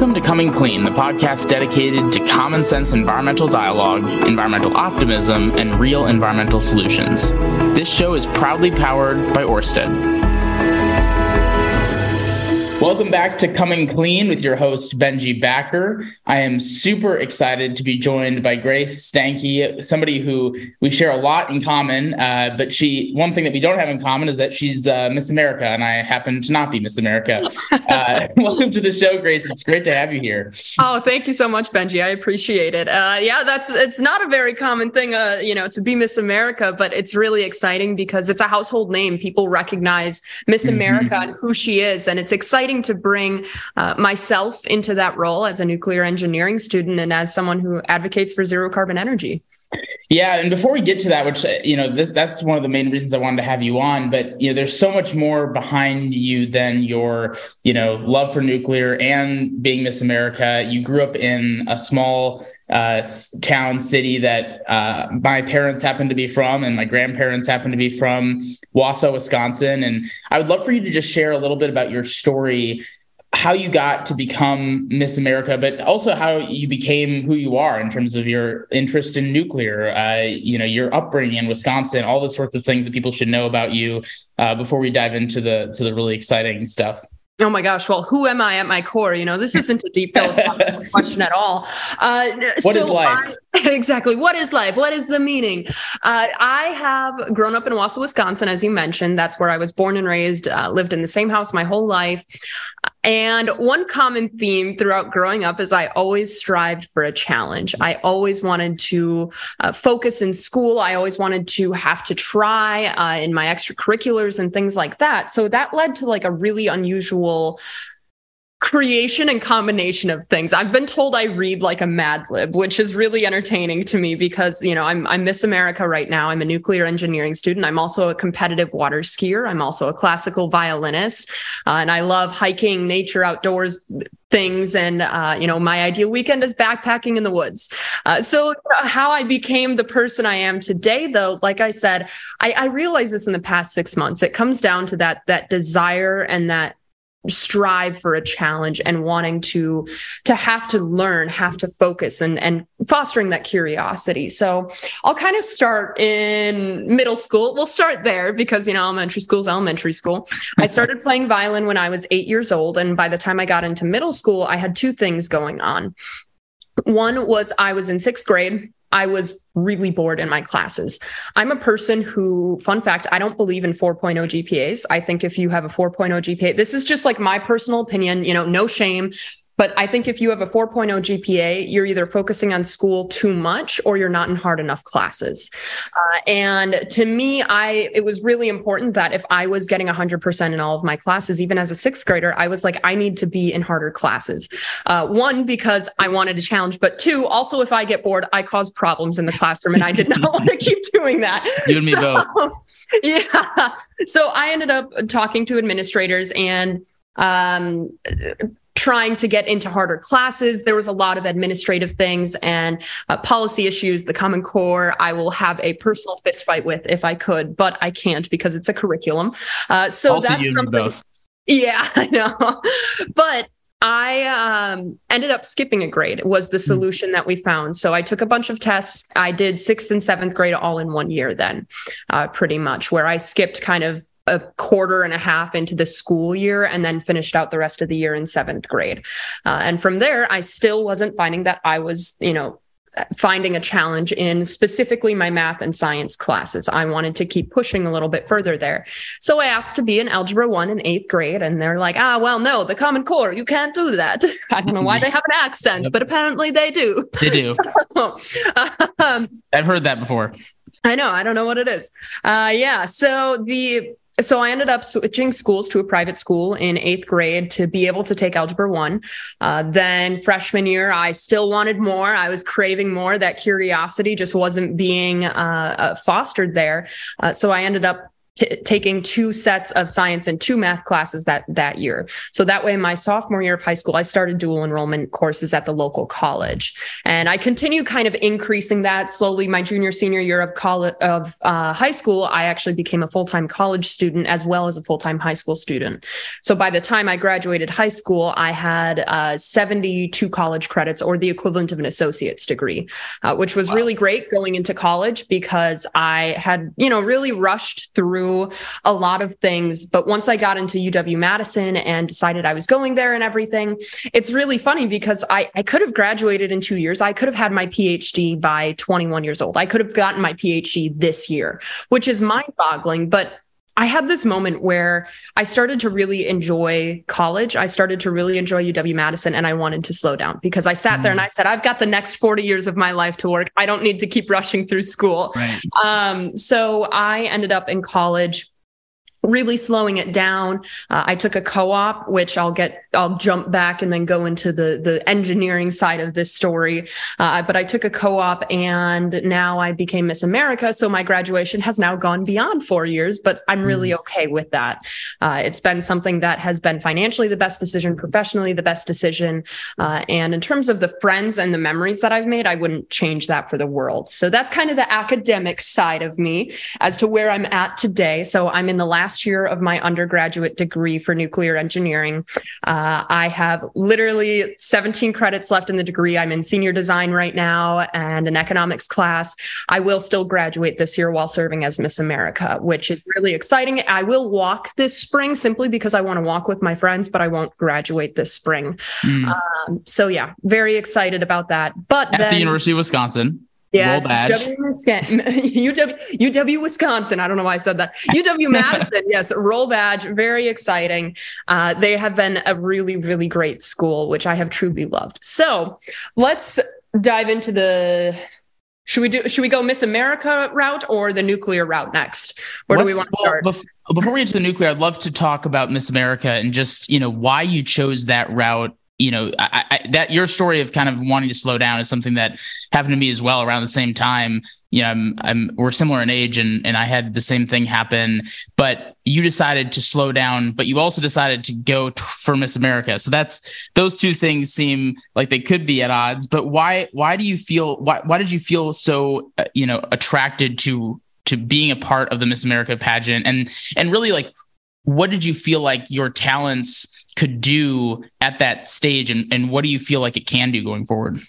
Welcome to Coming Clean, the podcast dedicated to common sense environmental dialogue, environmental optimism, and real environmental solutions. This show is proudly powered by Orsted. Welcome back to Coming Clean with your host, Benji Backer. I am super excited to be joined by Grace Stanke, somebody who we share a lot in common. Uh, but she, one thing that we don't have in common is that she's uh, Miss America, and I happen to not be Miss America. Uh, welcome to the show, Grace. It's great to have you here. Oh, thank you so much, Benji. I appreciate it. Uh, yeah, that's it's not a very common thing, uh, you know, to be Miss America, but it's really exciting because it's a household name. People recognize Miss mm-hmm. America and who she is, and it's exciting exciting to bring uh, myself into that role as a nuclear engineering student and as someone who advocates for zero carbon energy. Yeah, and before we get to that, which you know th- that's one of the main reasons I wanted to have you on, but you know there's so much more behind you than your you know love for nuclear and being Miss America. You grew up in a small uh, town city that uh, my parents happen to be from, and my grandparents happen to be from Wausau, Wisconsin. And I would love for you to just share a little bit about your story how you got to become Miss America, but also how you became who you are in terms of your interest in nuclear, uh, you know, your upbringing in Wisconsin, all the sorts of things that people should know about you uh, before we dive into the to the really exciting stuff. Oh my gosh. Well, who am I at my core? You know, this isn't a deep philosophical question at all. Uh, what so is life? I, exactly. What is life? What is the meaning? Uh, I have grown up in Wausau, Wisconsin, as you mentioned. That's where I was born and raised, uh, lived in the same house my whole life. And one common theme throughout growing up is I always strived for a challenge. I always wanted to uh, focus in school. I always wanted to have to try uh, in my extracurriculars and things like that. So that led to like a really unusual creation and combination of things. I've been told I read like a Mad Lib, which is really entertaining to me because, you know, I'm, I'm Miss America right now. I'm a nuclear engineering student. I'm also a competitive water skier. I'm also a classical violinist. Uh, and I love hiking, nature, outdoors things. And, uh, you know, my ideal weekend is backpacking in the woods. Uh, so how I became the person I am today, though, like I said, I, I realized this in the past six months. It comes down to that, that desire and that strive for a challenge and wanting to to have to learn have to focus and and fostering that curiosity. So i'll kind of start in middle school. We'll start there because you know elementary school is elementary school. I started playing violin when i was eight years old and by the time i got into middle school i had two things going on. One was i was in sixth grade I was really bored in my classes. I'm a person who, fun fact, I don't believe in 4.0 GPAs. I think if you have a 4.0 GPA, this is just like my personal opinion, you know, no shame. But I think if you have a 4.0 GPA, you're either focusing on school too much or you're not in hard enough classes. Uh, and to me, I it was really important that if I was getting 100% in all of my classes, even as a sixth grader, I was like, I need to be in harder classes. Uh, one, because I wanted a challenge, but two, also if I get bored, I cause problems in the classroom, and I did not want to keep doing that. You and me so, both. Yeah. So I ended up talking to administrators and um, trying to get into harder classes. There was a lot of administrative things and uh, policy issues. The Common Core, I will have a personal fist fight with if I could, but I can't because it's a curriculum. Uh, so also that's something. Yeah, I know. but I um, ended up skipping a grade was the hmm. solution that we found. So I took a bunch of tests. I did sixth and seventh grade all in one year then, uh, pretty much, where I skipped kind of a quarter and a half into the school year and then finished out the rest of the year in seventh grade. Uh, and from there, I still wasn't finding that I was, you know, finding a challenge in specifically my math and science classes. I wanted to keep pushing a little bit further there. So I asked to be in Algebra 1 in eighth grade, and they're like, ah, well, no, the Common Core, you can't do that. I don't know why they have an accent, but apparently they do. They do. So, um, I've heard that before. I know. I don't know what it is. Uh, yeah. So the so I ended up switching schools to a private school in eighth grade to be able to take algebra one. Uh, then freshman year, I still wanted more. I was craving more. That curiosity just wasn't being uh, uh, fostered there. Uh, so I ended up t- taking two sets of science and two math classes that that year. So that way, my sophomore year of high school, I started dual enrollment courses at the local college, and I continue kind of increasing that slowly. My junior senior year of college of uh, high school, I actually became a full time college student as well as a full time high school student. So by the time I graduated high school, I had uh, 72 college credits or the equivalent of an associate's degree, uh, which was wow. really great going into college because I had, you know, really rushed through a lot of things. But once I got into UW Madison and decided I was going there and everything, it's really funny because I, I could have graduated in two years. I could have had my PhD by 21 years old. I could have gotten my PhD this year, which is mind boggling. But I had this moment where I started to really enjoy college. I started to really enjoy UW Madison and I wanted to slow down because I sat mm. there and mm. I said, I've got the next 40 years of my life to work. I don't need to keep rushing through school. Right. Um, so I ended up in college really slowing it down. Uh, I took a co-op, which I'll get, I'll jump back and then go into the the engineering side of this story. Uh, but I took a co-op, and now I became Miss America. So my graduation has now gone beyond four years, but I'm really mm. okay with that. Uh, it's been something that has been financially the best decision, professionally the best decision, uh, and in terms of the friends and the memories that I've made, I wouldn't change that for the world. So that's kind of the academic side of me as to where I'm at today. So I'm in the last last year of my undergraduate degree for nuclear engineering. Uh, I have literally 17 credits left in the degree. I'm in senior design right now and an economics class. I will still graduate this year while serving as Miss America, which is really exciting. I will walk this spring simply because I want to walk with my friends, but I won't graduate this spring. Mm. Um, so, yeah, very excited about that. But at then, the University of Wisconsin. Yes, UW, UW, UW, Wisconsin. I don't know why I said that. UW Madison. yes, roll badge. Very exciting. Uh, they have been a really, really great school, which I have truly loved. So let's dive into the. Should we do? Should we go Miss America route or the nuclear route next? Where let's, do we want to start? Well, before we get to the nuclear, I'd love to talk about Miss America and just you know why you chose that route you know I, I, that your story of kind of wanting to slow down is something that happened to me as well around the same time. You know I'm, I'm we're similar in age and and I had the same thing happen but you decided to slow down but you also decided to go to, for Miss America. So that's those two things seem like they could be at odds but why why do you feel why why did you feel so uh, you know attracted to to being a part of the Miss America pageant? And and really like what did you feel like your talents could do at that stage and, and what do you feel like it can do going forward?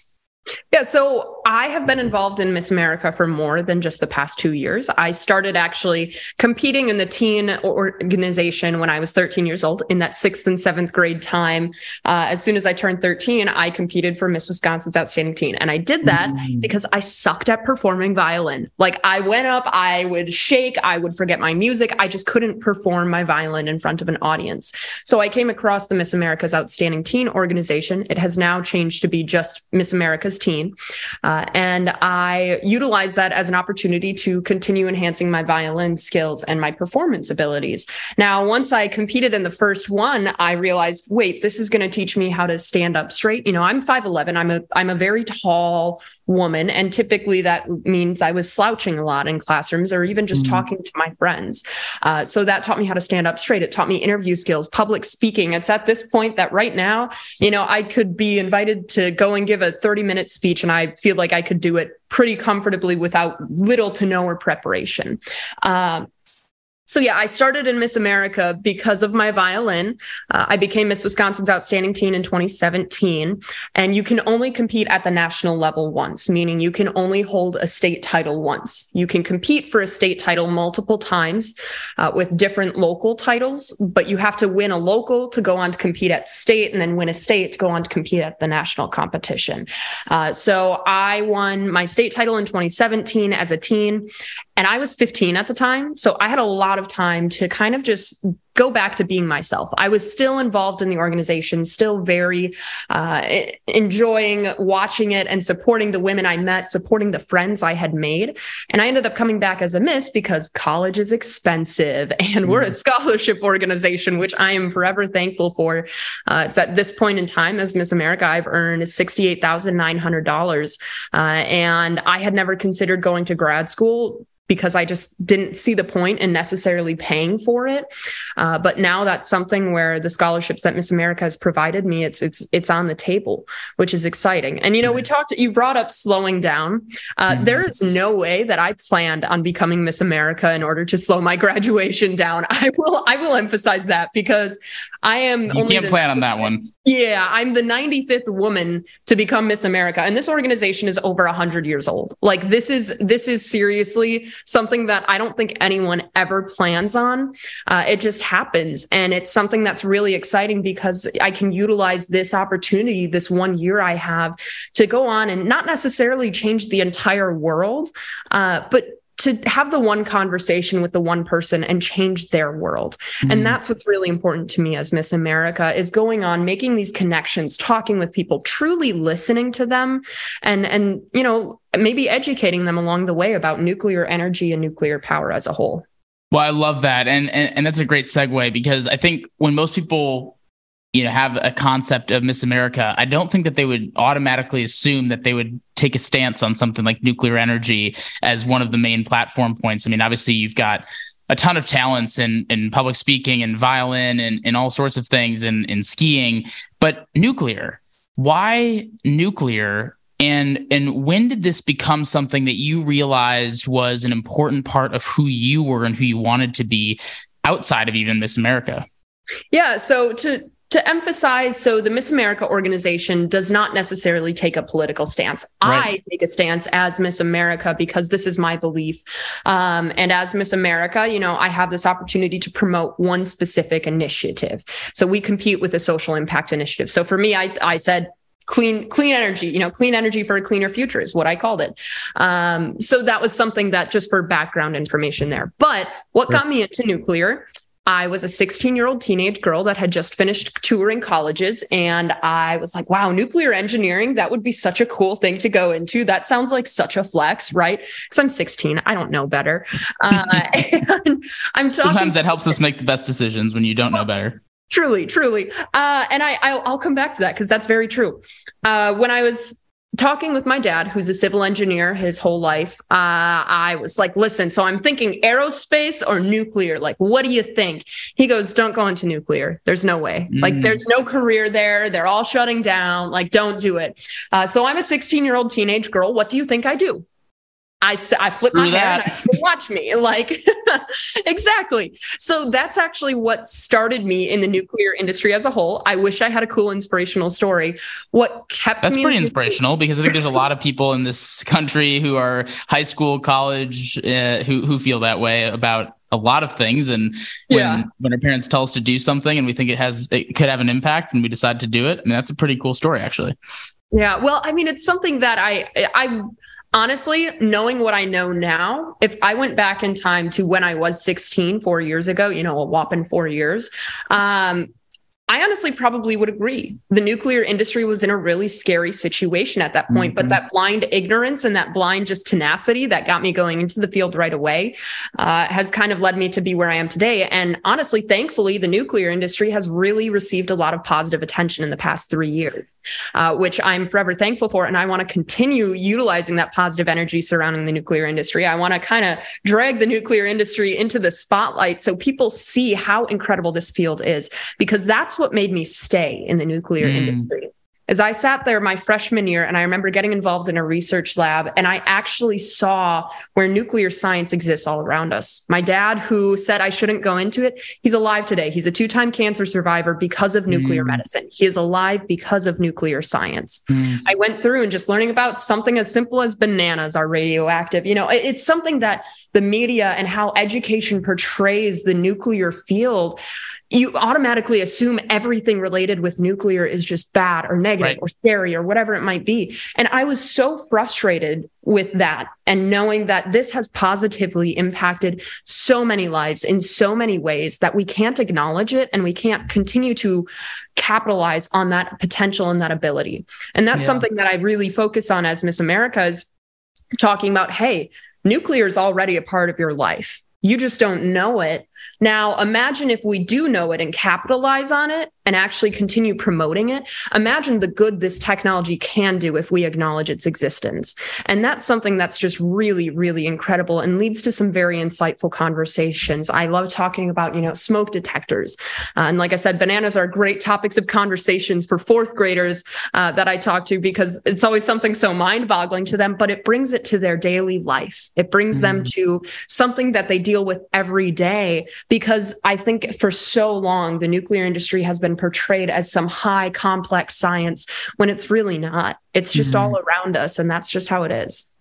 Yeah, so I have been involved in Miss America for more than just the past two years. I started actually competing in the teen organization when I was 13 years old in that sixth and seventh grade time. Uh, as soon as I turned 13, I competed for Miss Wisconsin's Outstanding Teen. And I did that mm. because I sucked at performing violin. Like I went up, I would shake, I would forget my music. I just couldn't perform my violin in front of an audience. So I came across the Miss America's Outstanding Teen organization. It has now changed to be just Miss America's Teen. Uh, and I utilized that as an opportunity to continue enhancing my violin skills and my performance abilities. Now, once I competed in the first one, I realized, wait, this is going to teach me how to stand up straight. You know, I'm 5'11, I'm a I'm a very tall woman. And typically that means I was slouching a lot in classrooms or even just mm talking to my friends. Uh, so that taught me how to stand up straight. It taught me interview skills, public speaking. It's at this point that right now, you know, I could be invited to go and give a 30 minute speech and I feel like I could do it pretty comfortably without little to no or preparation. Um, so yeah, I started in Miss America because of my violin. Uh, I became Miss Wisconsin's Outstanding Teen in 2017, and you can only compete at the national level once, meaning you can only hold a state title once. You can compete for a state title multiple times uh, with different local titles, but you have to win a local to go on to compete at state, and then win a state to go on to compete at the national competition. Uh, so I won my state title in 2017 as a teen, and I was 15 at the time. So I had a lot of time to kind of just go back to being myself. I was still involved in the organization, still very uh, enjoying watching it and supporting the women I met, supporting the friends I had made. And I ended up coming back as a miss because college is expensive and we're a mm-hmm. scholarship organization, which I am forever thankful for. Uh, it's at this point in time as Miss America, I've earned $68,900. Uh, and I had never considered going to grad school because I just didn't see the point in necessarily paying for it. Uh, but now that's something where the scholarships that Miss America has provided me, it's it's it's on the table, which is exciting. And you know, we talked. You brought up slowing down. Uh, mm-hmm. there is no way that I planned on becoming Miss America in order to slow my graduation down. I will I will emphasize that because I am. You can't the, plan on that one. Yeah, I'm the 95th woman to become Miss America, and this organization is over 100 years old. Like this is this is seriously something that I don't think anyone ever plans on. Uh, it just happens. And it's something that's really exciting because I can utilize this opportunity, this one year I have to go on and not necessarily change the entire world, uh, but to have the one conversation with the one person and change their world. Mm. and that's what's really important to me as miss america is going on making these connections talking with people truly listening to them and and you know maybe educating them along the way about nuclear energy and nuclear power as a whole. Well i love that. And and, and that's a great segue because i think when most people you know have a concept of miss america i don't think that they would automatically assume that they would take a stance on something like nuclear energy as one of the main platform points. I mean obviously you've got a ton of talents in in public speaking and violin and, and all sorts of things and in skiing but nuclear why nuclear? And and when did this become something that you realized was an important part of who you were and who you wanted to be outside of even miss america? Yeah so to to emphasize so the miss america organization does not necessarily take a political stance. Right. i take a stance as miss america because this is my belief. Um, and as miss america you know i have this opportunity to promote one specific initiative. So we compete with a social impact initiative. So for me i, I said clean clean energy you know clean energy for a cleaner future is what i called it. Um, so that was something that just for background information there. But what got me into nuclear I was a 16 year old teenage girl that had just finished touring colleges. And I was like, wow, nuclear engineering, that would be such a cool thing to go into. That sounds like such a flex, right? Because I'm 16. I don't know better. Uh, and I'm talking. Sometimes that helps us make the best decisions when you don't know better. Truly, truly. Uh, and I, I'll, I'll, come back to that because that's very true. Uh, when I was talking with my dad, who's a civil engineer his whole life, uh, I was like, listen, so I'm thinking aerospace or nuclear. Like, what do you think? He goes, don't go into nuclear. There's no way. Mm. Like, there's no career there. They're all shutting down. Like, don't do it. Uh, so I'm a 16 year old teenage girl. What do you think I do? I, I flip my hair and I watch me like exactly. So that's actually what started me in the nuclear industry as a whole. I wish I had a cool inspirational story. What kept that's pretty inspirational because I think there's a lot of people in this country who are high school, college, uh, who who feel that way about a lot of things and when yeah. when our parents tell us to do something and we think it has it could have an impact and we decide to do it I mean that's a pretty cool story actually yeah well i mean it's something that i i honestly, knowing what I know now, if I went back in time to when I was 16, four years ago, you know, a whopping four years, um, I honestly probably would agree. The nuclear industry was in a really scary situation at that point, mm-hmm. but that blind ignorance and that blind just tenacity that got me going into the field right away uh, has kind of led me to be where I am today. And honestly, thankfully, the nuclear industry has really received a lot of positive attention in the past three years uh, which I'm forever thankful for. And I want to continue utilizing that positive energy surrounding the nuclear industry. I want to kind of drag the nuclear industry into the spotlight so people see how incredible this field is, because that's what made me stay in the nuclear mm. industry as I sat there my freshman year and I remember getting involved in a research lab and I actually saw where nuclear science exists all around us. My dad, who said I shouldn't go into it, he's alive today. He's a two time cancer survivor because of nuclear mm. medicine. He is alive because of nuclear science. Mm. I went through and just learning about something as simple as bananas are radioactive. You know, it's something that the media and how education portrays the nuclear field you automatically assume everything related with nuclear is just bad or negative right. or scary or whatever it might be. And I was so frustrated with that and knowing that this has positively impacted so many lives in so many ways that we can't acknowledge it and we can't continue to capitalize on that potential and that ability. And that's yeah. something that I really focus on as Miss America is talking about, hey, nuclear is already a part of your life you just don't know it Now, imagine if we do know it and capitalize on it and actually continue promoting it. Imagine the good this technology can do if we acknowledge its existence. And that's something that's just really, really incredible and leads to some very insightful conversations. I love talking about, you know, smoke detectors. Uh, and like I said, bananas are great topics of conversations for fourth graders uh, that I talk to because it's always something so mind boggling to them, but it brings it to their daily life. It brings mm-hmm. them to something that they deal with every day because I think for so long, the nuclear industry has been portrayed as some high complex science when it's really not. It's just mm-hmm. all around us, and that's just how it is.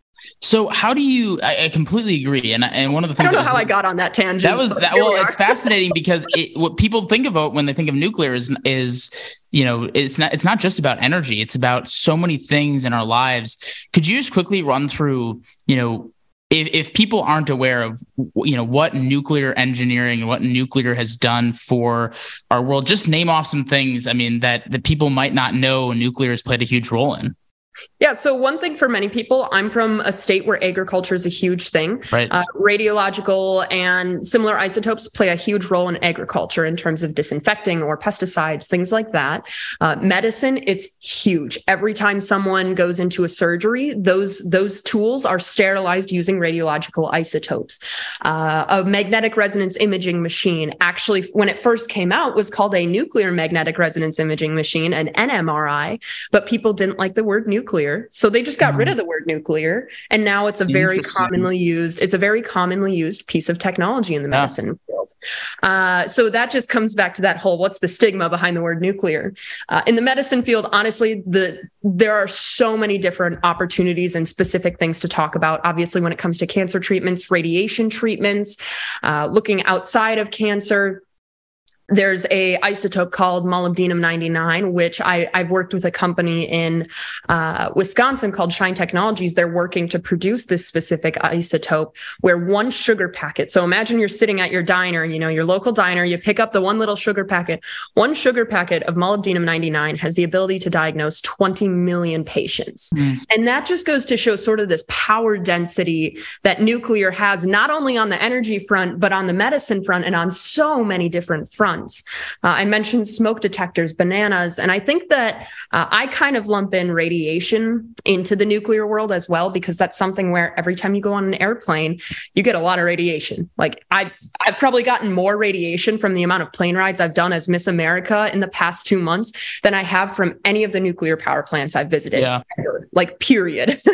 So how do you? I, I completely agree, and and one of the things I don't know how I got on that tangent. That was that. Well, we it's fascinating because it, what people think about when they think of nuclear is is you know it's not it's not just about energy. It's about so many things in our lives. Could you just quickly run through you know if, if people aren't aware of you know what nuclear engineering and what nuclear has done for our world just name off some things i mean that that people might not know nuclear has played a huge role in yeah. So, one thing for many people, I'm from a state where agriculture is a huge thing. Right. Uh, radiological and similar isotopes play a huge role in agriculture in terms of disinfecting or pesticides, things like that. Uh, medicine, it's huge. Every time someone goes into a surgery, those those tools are sterilized using radiological isotopes. Uh, a magnetic resonance imaging machine, actually, when it first came out, was called a nuclear magnetic resonance imaging machine, an NMRI, but people didn't like the word nuclear nuclear. So they just got mm. rid of the word nuclear. And now it's a very commonly used, it's a very commonly used piece of technology in the medicine yeah. field. Uh, so that just comes back to that whole what's the stigma behind the word nuclear? Uh, in the medicine field, honestly, the there are so many different opportunities and specific things to talk about. Obviously, when it comes to cancer treatments, radiation treatments, uh, looking outside of cancer, there's a isotope called molybdenum 99 which I, have worked with a company in uh, wisconsin called shine technologies. They're working to produce this specific isotope where one sugar packet so imagine you're sitting at your diner you know your local diner you pick up the one little sugar packet. One sugar packet of molybdenum 99 has the ability to diagnose 20 million patients. Mm. and that just goes to show sort of this power density that nuclear has not only on the energy front but on the medicine front and on so many different fronts uh, I mentioned smoke detectors, bananas, and I think that uh, I kind of lump in radiation into the nuclear world as well because that's something where every time you go on an airplane, you get a lot of radiation. Like I, I've probably gotten more radiation from the amount of plane rides I've done as Miss America in the past two months than I have from any of the nuclear power plants I've visited. Yeah. Like period.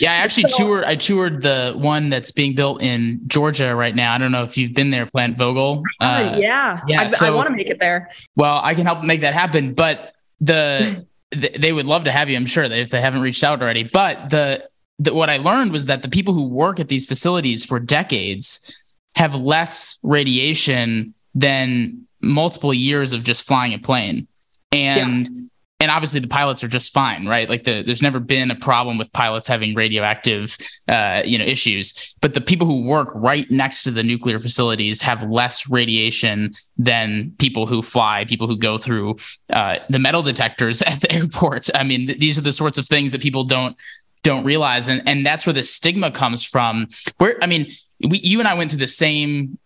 yeah, I actually so, toured. I toured the one that's being built in Georgia right now. I don't know if you've been there, Plant Vogtle. Uh, yeah, yeah. I, so, I want to make it there. Well, I can help make that happen, but the they would love to have you. I'm sure if they haven't reached out already. But the, the what I learned was that the people who work at these facilities for decades have less radiation than multiple years of just flying a plane. And yeah and obviously the pilots are just fine, right? Like the, there's never been a problem with pilots having radioactive, uh, you know, issues. But the people who work right next to the nuclear facilities have less radiation than people who fly, people who go through uh, the metal detectors at the airport. I mean, th- these are the sorts of things that people don't don't realize, and and that's where the stigma comes from. Where I mean, we, you and I went through the same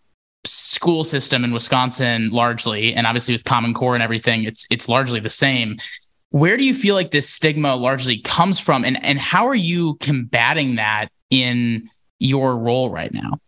school system in Wisconsin largely, and obviously with Common Core and everything, it's it's largely the same. Where do you feel like this stigma largely comes from, and and how are you combating that in your role right now?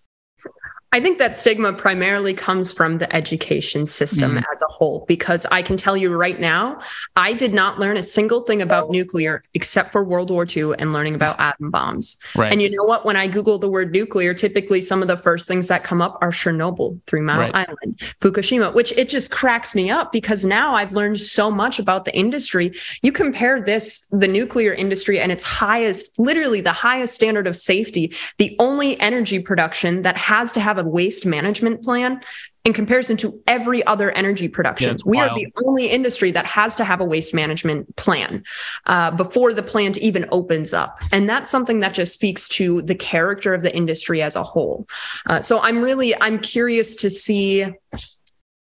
I think that stigma primarily comes from the education system mm. as a whole, because I can tell you right now, I did not learn a single thing about nuclear except for World War II and learning about atom bombs. Right. And you know what? When I Google the word nuclear, typically some of the first things that come up are Chernobyl, Three Mile right. Island, Fukushima, which it just cracks me up because now I've learned so much about the industry. You compare this, the nuclear industry, and its highest, literally the highest standard of safety, the only energy production that has to have a waste management plan in comparison to every other energy production. Yeah, we wild. are the only industry that has to have a waste management plan uh, before the plant even opens up. And that's something that just speaks to the character of the industry as a whole. Uh, so I'm really, I'm curious to see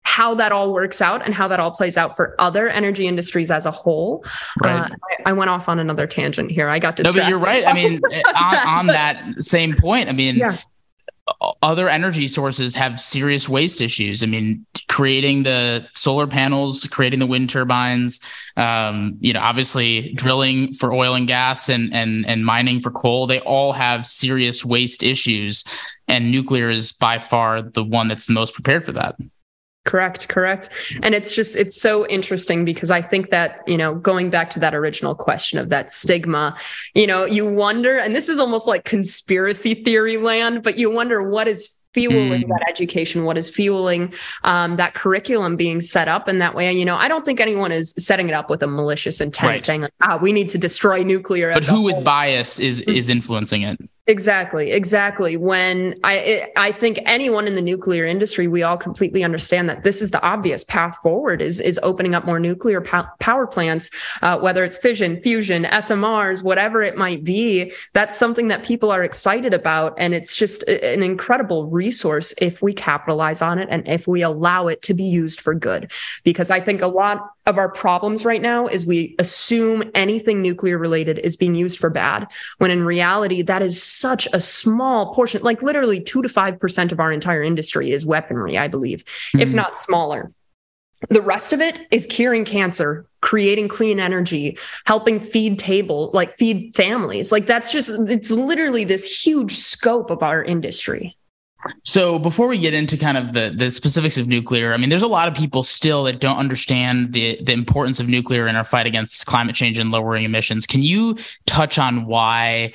how that all works out and how that all plays out for other energy industries as a whole. Right. Uh, I, I, went off on another tangent here. I got distracted. No, but you're right. I mean, on, on, that same point, I mean, yeah other energy sources have serious waste issues. I mean, creating the solar panels, creating the wind turbines, um, you know, obviously drilling for oil and gas and and and mining for coal, they all have serious waste issues, and nuclear is by far the one that's the most prepared for that. Correct, correct. And it's just, it's so interesting because I think that, you know, going back to that original question of that stigma, you know, you wonder, and this is almost like conspiracy theory land, but you wonder what is fueling mm. that education what is fueling um, that curriculum being set up in that way you know i don't think anyone is setting it up with a malicious intent right. saying like, ah we need to destroy nuclear but who with bias is is influencing it Exactly, exactly. When I I think anyone in the nuclear industry, we all completely understand that this is the obvious path forward is is opening up more nuclear power plants, uh, whether it's fission, fusion, SMRs, whatever it might be. That's something that people are excited about, and it's just an incredible resource if we capitalize on it and if we allow it to be used for good. Because I think a lot of our problems right now is we assume anything nuclear related is being used for bad, when in reality that is such a small portion, like literally two to 5% of our entire industry is weaponry, I believe, mm-hmm. if hmm. not smaller. The rest of it is curing cancer, creating clean energy, helping feed table, like feed families. Like that's just, it's literally this huge scope of our industry. So before we get into kind of the the specifics of nuclear, I mean, there's a lot of people still that don't understand the the importance of nuclear in our fight against climate change and lowering emissions. Can you touch on why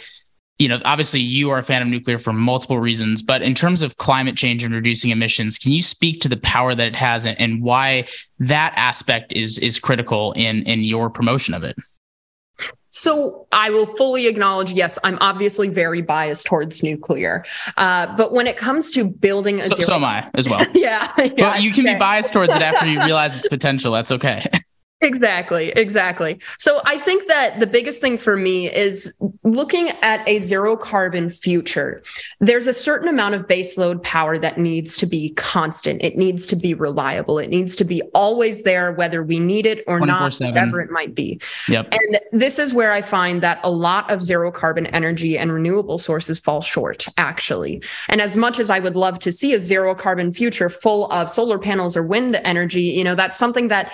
you know, obviously you are a fan of nuclear for multiple reasons, but in terms of climate change and reducing emissions, can you speak to the power that it has and, and why that aspect is is critical in in your promotion of it? So I will fully acknowledge, yes, I'm obviously very biased towards nuclear. Uh, but when it comes to building a so, zero- so am I as well. yeah, yeah. But you can okay. be biased towards it after you realize its potential. That's okay. Exactly, exactly. So I think that the biggest thing for me is looking at a zero carbon future. There's a certain amount of baseload power that needs to be constant. It needs to be reliable. It needs to be always there, whether we need it or not, whatever it might be. Yep. And this is where I find that a lot of zero carbon energy and renewable sources fall short, actually. And as much as I would love to see a zero carbon future full of solar panels or wind energy, you know, that's something that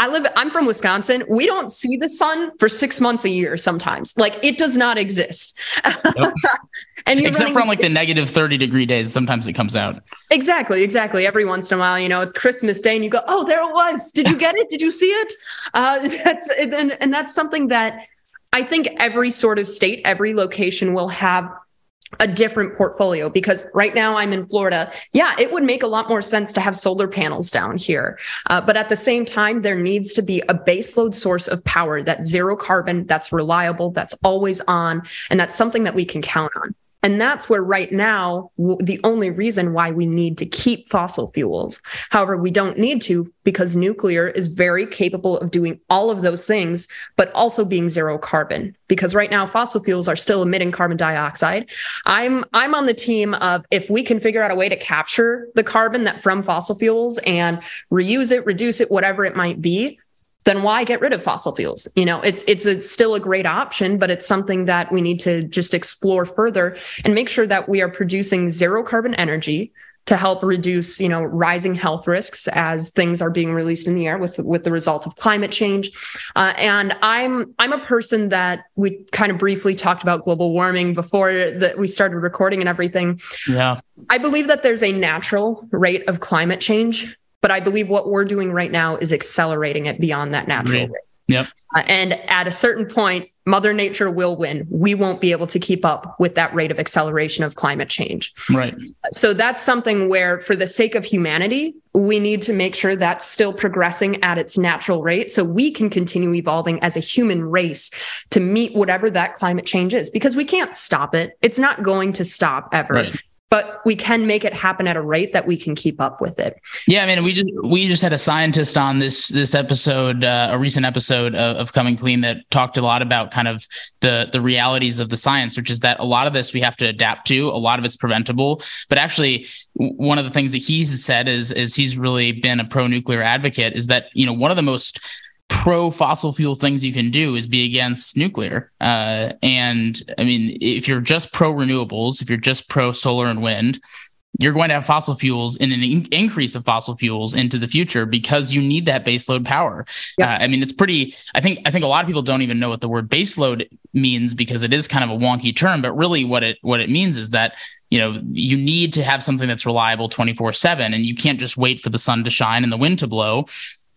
I live, I'm from Wisconsin. We don't see the sun for six months a year sometimes. Like it does not exist. Yep. and except for on like the negative 30 degree days, sometimes it comes out. Exactly, exactly. Every once in a while, you know, it's Christmas Day and you go, oh, there it was. Did you get it? Did you see it? Uh, that's and, and that's something that I think every sort of state, every location will have a different portfolio because right now I'm in Florida. Yeah, it would make a lot more sense to have solar panels down here. Uh, but at the same time, there needs to be a baseload source of power that's zero carbon, that's reliable, that's always on, and that's something that we can count on. And that's where right now, the only reason why we need to keep fossil fuels. However, we don't need to because nuclear is very capable of doing all of those things, but also being zero carbon. Because right now, fossil fuels are still emitting carbon dioxide. I'm I'm on the team of if we can figure out a way to capture the carbon that from fossil fuels and reuse it, reduce it, whatever it might be, then why get rid of fossil fuels? You know, it's it's it's still a great option, but it's something that we need to just explore further and make sure that we are producing zero carbon energy to help reduce, you know, rising health risks as things are being released in the air with with the result of climate change. Uh, and I'm I'm a person that we kind of briefly talked about global warming before that we started recording and everything. Yeah, I believe that there's a natural rate of climate change but I believe what we're doing right now is accelerating it beyond that natural rate. Yep. Uh, and at a certain point, Mother Nature will win. We won't be able to keep up with that rate of acceleration of climate change. Right. So that's something where, for the sake of humanity, we need to make sure that's still progressing at its natural rate so we can continue evolving as a human race to meet whatever that climate change is because we can't stop it. It's not going to stop ever. Right but we can make it happen at a rate that we can keep up with it. Yeah, I mean, we just we just had a scientist on this this episode, uh, a recent episode of, of, Coming Clean that talked a lot about kind of the the realities of the science, which is that a lot of this we have to adapt to. A lot of it's preventable, but actually, one of the things that he's said is is he's really been a pro nuclear advocate is that you know one of the most pro fossil fuel things you can do is be against nuclear. Uh, and I mean, if you're just pro renewables, if you're just pro solar and wind, you're going to have fossil fuels and an in- increase of fossil fuels into the future because you need that baseload power. Yep. Uh, I mean, it's pretty. I think I think a lot of people don't even know what the word baseload means because it is kind of a wonky term. But really, what it what it means is that you know you need to have something that's reliable 24 7 and you can't just wait for the sun to shine and the wind to blow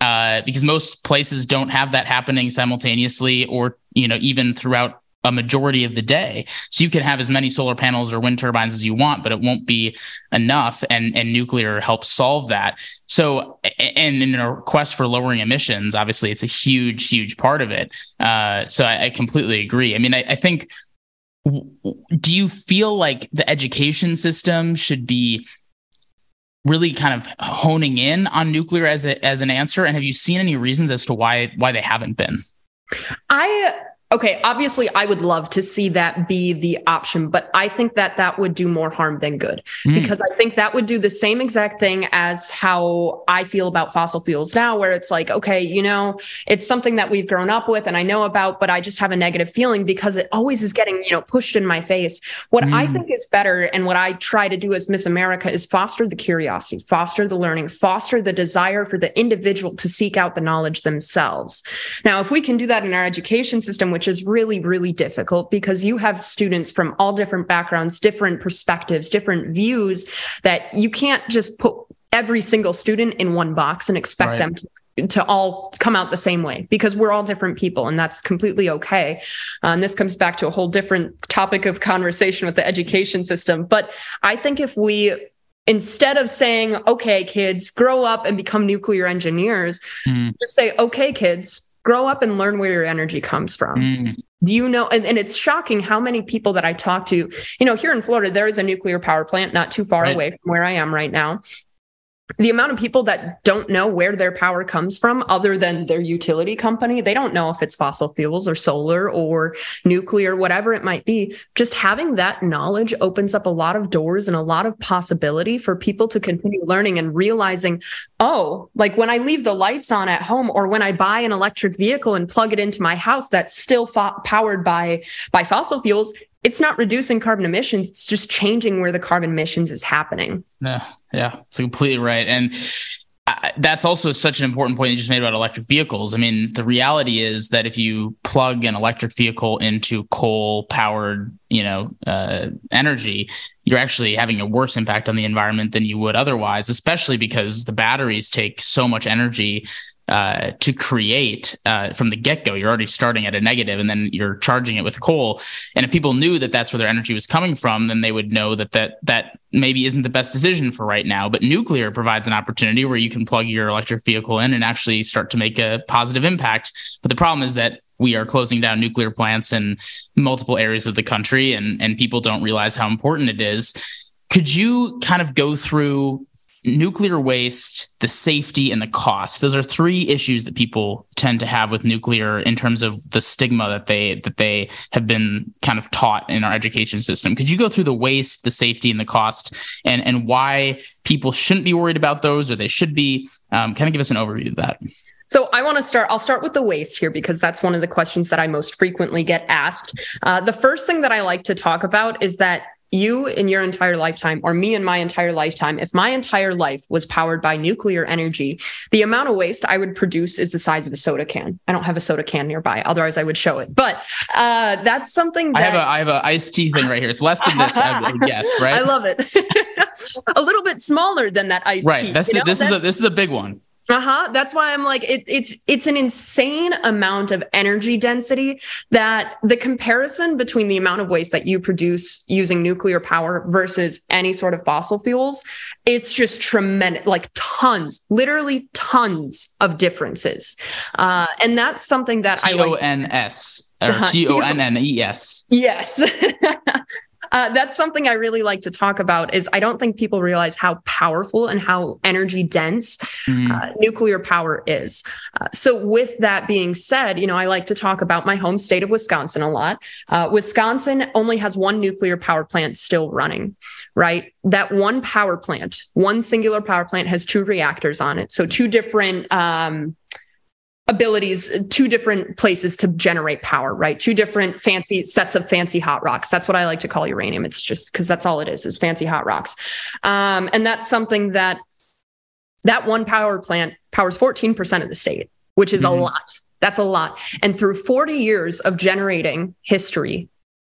uh, because most places don't have that happening simultaneously or you know even throughout a majority of the day. So you can have as many solar panels or wind turbines as you want, but it won't be enough. And, and nuclear helps solve that. So, and in a quest for lowering emissions, obviously it's a huge, huge part of it. Uh, so I, I, completely agree. I mean, I, I think, do you feel like the education system should be really kind of honing in on nuclear as a, as an answer? And have you seen any reasons as to why, why they haven't been? I Okay, obviously, I would love to see that be the option, but I think that that would do more harm than good mm. because I think that would do the same exact thing as how I feel about fossil fuels now, where it's like, okay, you know, it's something that we've grown up with and I know about, but I just have a negative feeling because it always is getting, you know, pushed in my face. What mm. I think is better and what I try to do as Miss America is foster the curiosity, foster the learning, foster the desire for the individual to seek out the knowledge themselves. Now, if we can do that in our education system, which is really, really difficult because you have students from all different backgrounds, different perspectives, different views that you can't just put every single student in one box and expect right. them to to all come out the same way because we're all different people and that's completely okay. Uh, and this comes back to a whole different topic of conversation with the education system. But I think if we instead of saying, okay, kids, grow up and become nuclear engineers, mm. just say, okay, kids, grow up and learn where your energy comes from. Mm. Do you know? And, and, it's shocking how many people that I talk to, you know, here in Florida, there is a nuclear power plant not too far right. away from where I am right now the amount of people that don't know where their power comes from other than their utility company they don't know if it's fossil fuels or solar or nuclear whatever it might be. Just having that knowledge opens up a lot of doors and a lot of possibility for people to continue learning and realizing oh like when i leave the lights on at home or when i buy an electric vehicle and plug it into my house that's still fo- powered by by fossil fuels it's not reducing carbon emissions it's just changing where the carbon emissions is happening. Yeah yeah it's completely right and that's also such an important point you just made about electric vehicles. I mean, the reality is that if you plug an electric vehicle into coal powered, you know, uh, energy, you're actually having a worse impact on the environment than you would otherwise, especially because the batteries take so much energy uh, to create uh, from the get go. You're already starting at a negative, and then you're charging it with coal. And if people knew that that's where their energy was coming from, then they would know that that that maybe isn't the best decision for right now. But nuclear provides an opportunity where you can plug your electric vehicle in and actually start to make a positive impact. But the problem is that we are closing down nuclear plants in multiple areas of the country, and and people don't realize how important it is. Could you kind of go through nuclear waste, the safety, and the cost. Those are three issues that people tend to have with nuclear in terms of the stigma that they that they have been kind of taught in our education system. Could you go through the waste, the safety, and the cost, and and why people shouldn't be worried about those or they should be? Um, kind of give us an overview of that. So I want to start. I'll start with the waste here because that's one of the questions that I most frequently get asked. Uh, the first thing that I like to talk about is that you in your entire lifetime or me in my entire lifetime if my entire life was powered by nuclear energy the amount of waste i would produce is the size of a soda can. I don't have a soda can nearby otherwise i would show it. But uh, that's something that... i have a i have a iced tea thing right here. It's less than this i guess right? I love it. A little bit smaller than that iced right. tea, the, this that's... is a this is a big one uh-huh. That's why i'm like it, it's it's an insane amount of energy density that the comparison between the amount of waste that you produce using nuclear power versus any sort of fossil fuels it's just tremendous like tons literally tons of differences. Uh, and that's something that T-O-N-S, i T-O-N-S or uh-huh. T-O-N-N-E-S yes Uh, that's something I really like to talk about. Is I don't think people realize how powerful and how energy dense mm. uh, nuclear power is. Uh, so, with that being said, you know, I like to talk about my home state of Wisconsin a lot. Uh, Wisconsin only has one nuclear power plant still running, right? That one power plant, one singular power plant, has two reactors on it. So, two different. Um, abilities two different places to generate power right two different fancy sets of fancy hot rocks that's what i like to call uranium it's just because that's all it is is fancy hot rocks um, and that's something that that one power plant powers 14% of the state which is mm-hmm. a lot that's a lot and through 40 years of generating history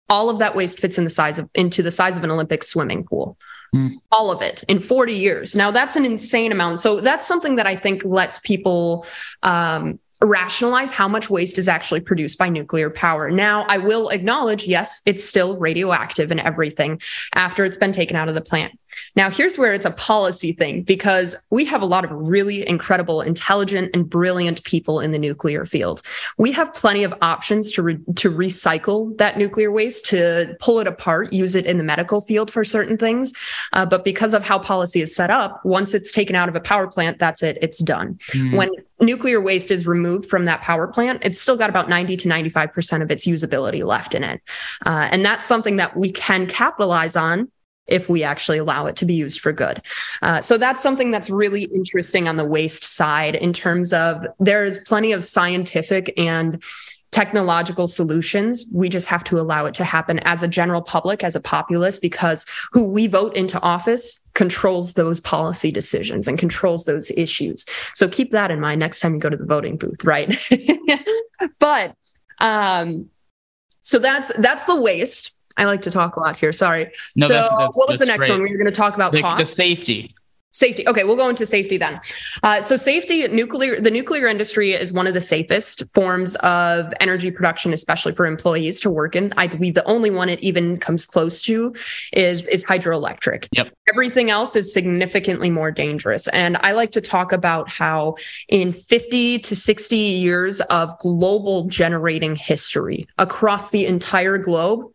all of that waste fits in the size of into the size of an olympic swimming pool Mm. All of it in 40 years. Now, that's an insane amount. So, that's something that I think lets people um, rationalize how much waste is actually produced by nuclear power. Now, I will acknowledge, yes, it's still radioactive and everything after it's been taken out of the plant. Now, here's where it's a policy thing because we have a lot of really incredible, intelligent, and brilliant people in the nuclear field. We have plenty of options to, re- to recycle that nuclear waste, to pull it apart, use it in the medical field for certain things. Uh, but because of how policy is set up, once it's taken out of a power plant, that's it, it's done. Mm. When nuclear waste is removed from that power plant, it's still got about 90 to 95% of its usability left in it. Uh, and that's something that we can capitalize on if we actually allow it to be used for good. Uh, so that's something that's really interesting on the waste side in terms of there's plenty of scientific and technological solutions. We just have to allow it to happen as a general public, as a populace, because who we vote into office controls those policy decisions and controls those issues. So keep that in mind next time you go to the voting booth, right? but um, so that's that's the waste. I like to talk a lot here. Sorry. No, so that's, that's, what was the next great. one? We were going to talk about the, cost. the safety. Safety. Okay, we'll go into safety then. Uh, so, safety, nuclear, the nuclear industry is one of the safest forms of energy production, especially for employees to work in. I believe the only one it even comes close to is is hydroelectric. Yep. Everything else is significantly more dangerous. And I like to talk about how in 50 to 60 years of global generating history across the entire globe,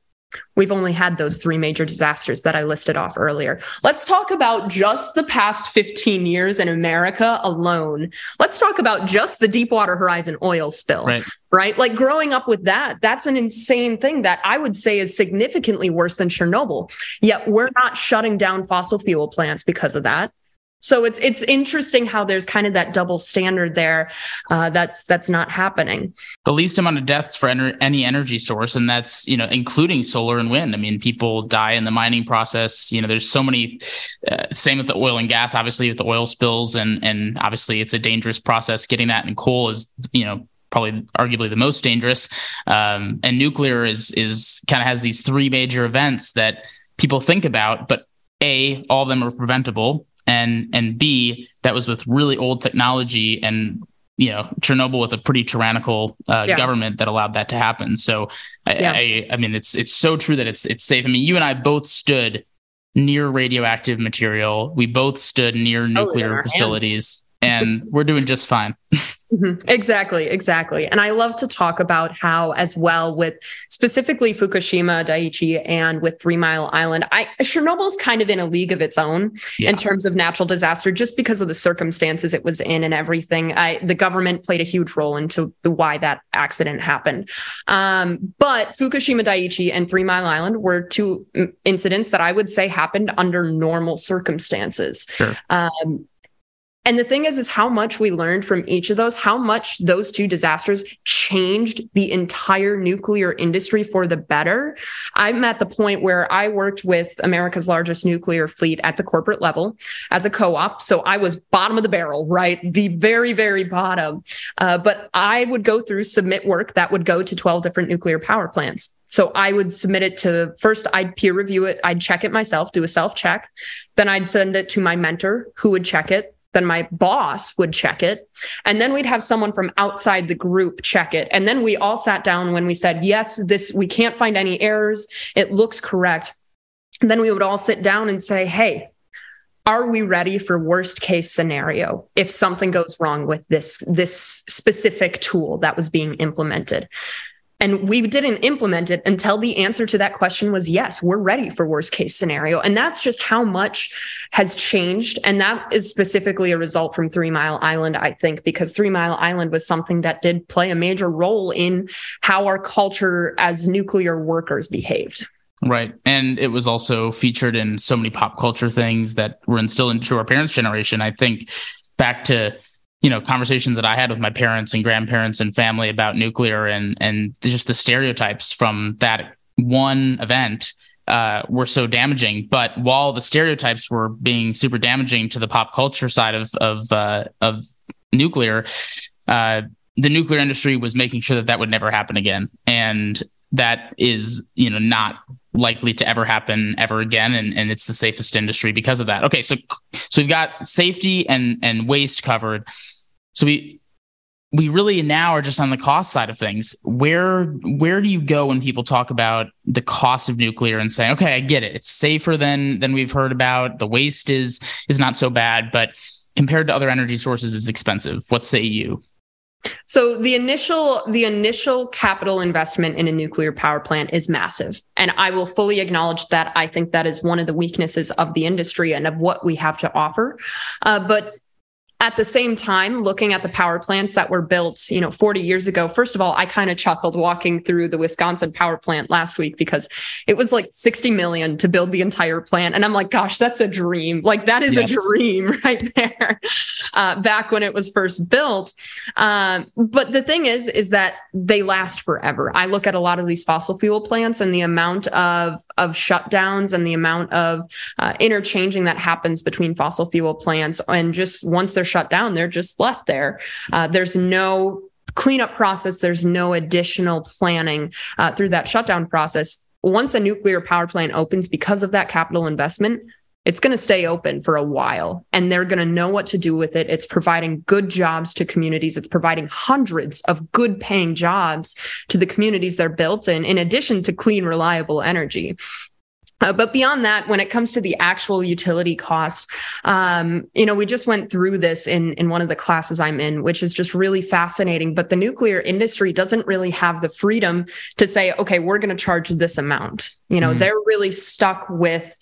We've only had those three major disasters that I listed off earlier. Let's talk about just the past 15 years in America alone. Let's talk about just the Deepwater Horizon oil spill, right? right? Like growing up with that, that's an insane thing that I would say is significantly worse than Chernobyl. Yet we're not shutting down fossil fuel plants because of that. So it's it's interesting how there's kind of that double standard there uh, that's that's not happening. The least amount of deaths for ener- any energy source, and that's you know including solar and wind. I mean, people die in the mining process. You know, there's so many. Uh, same with the oil and gas, obviously with the oil spills, and and obviously it's a dangerous process. Getting that in coal is you know probably arguably the most dangerous. Um, and nuclear is is kind of has these three major events that people think about, but a all of them are preventable and and B that was with really old technology and you know Chernobyl with a pretty tyrannical uh, yeah. government that allowed that to happen. So I, yeah. I, I mean it's it's so true that it's it's safe. I mean you and I both stood near radioactive material. We both stood near oh, nuclear oh, facilities and we're doing just fine. Mm-hmm. Exactly, exactly. And I love to talk about how, as well, with specifically Fukushima, Daiichi, and with Three Mile Island, I Chernobyl's kind of in a league of its own yeah. in terms of natural disaster, just because of the circumstances it was in and everything. I, the government played a huge role into why that accident happened. Um, but Fukushima, Daiichi, and Three Mile Island were two incidents that I would say happened under normal circumstances. Sure. Um, and the thing is, is how much we learned from each of those, how much those two disasters changed the entire nuclear industry for the better. I'm at the point where I worked with America's largest nuclear fleet at the corporate level as a co op. So I was bottom of the barrel, right? The very, very bottom. Uh, but I would go through, submit work that would go to 12 different nuclear power plants. So I would submit it to first, I'd peer review it, I'd check it myself, do a self check. Then I'd send it to my mentor who would check it then my boss would check it. And then we'd have someone from outside the group check it. And then we all sat down when we said, yes, this, we can't find any errors. It looks correct. And then we would all sit down and say, hey, are we ready for worst case scenario if something goes wrong with this this specific tool that was being implemented and we didn't implement it until the answer to that question was yes, we're ready for worst case scenario. And that's just how much has changed. And that is specifically a result from Three Mile Island, I think, because Three Mile Island was something that did play a major role in how our culture as nuclear workers behaved. Right. And it was also featured in so many pop culture things that were instilled into our parents' generation. I think back to you know conversations that I had with my parents and grandparents and family about nuclear and and just the stereotypes from that one event uh, were so damaging. But while the stereotypes were being super damaging to the pop culture side of of uh, of nuclear, uh, the nuclear industry was making sure that that would never happen again, and that is you know not likely to ever happen ever again and, and it's the safest industry because of that okay so so we've got safety and and waste covered so we we really now are just on the cost side of things. Where where do you go when people talk about the cost of nuclear and saying, okay, I get it. It's safer than than we've heard about. The waste is is not so bad, but compared to other energy sources, it's expensive. What say you? So the initial the initial capital investment in a nuclear power plant is massive and I will fully acknowledge that I think that is one of the weaknesses of the industry and of what we have to offer. Uh, but at the same time looking at the power plants that were built you know 40 years ago first of all i kind of chuckled walking through the wisconsin power plant last week because it was like 60 million to build the entire plant and i'm like gosh that's a dream. Like that is yes. a dream right there uh, back when it was first built. Um, but the thing is is that they last forever. I look at a lot of these fossil fuel plants and the amount of of shutdowns and the amount of uh, interchanging that happens between fossil fuel plants and just once they're shut down, they're just left there. Uh, there's no cleanup process, there's no additional planning uh, through that shutdown process. Once a nuclear power plant opens because of that capital investment, it's going to stay open for a while and they're going to know what to do with it. It's providing good jobs to communities. It's providing hundreds of good paying jobs to the communities they're built in, in addition to clean, reliable energy. Uh, but beyond that, when it comes to the actual utility cost, um, you know, we just went through this in in one of the classes I'm in, which is just really fascinating. But the nuclear industry doesn't really have the freedom to say, okay, we're going to charge this amount. You know, mm-hmm. they're really stuck with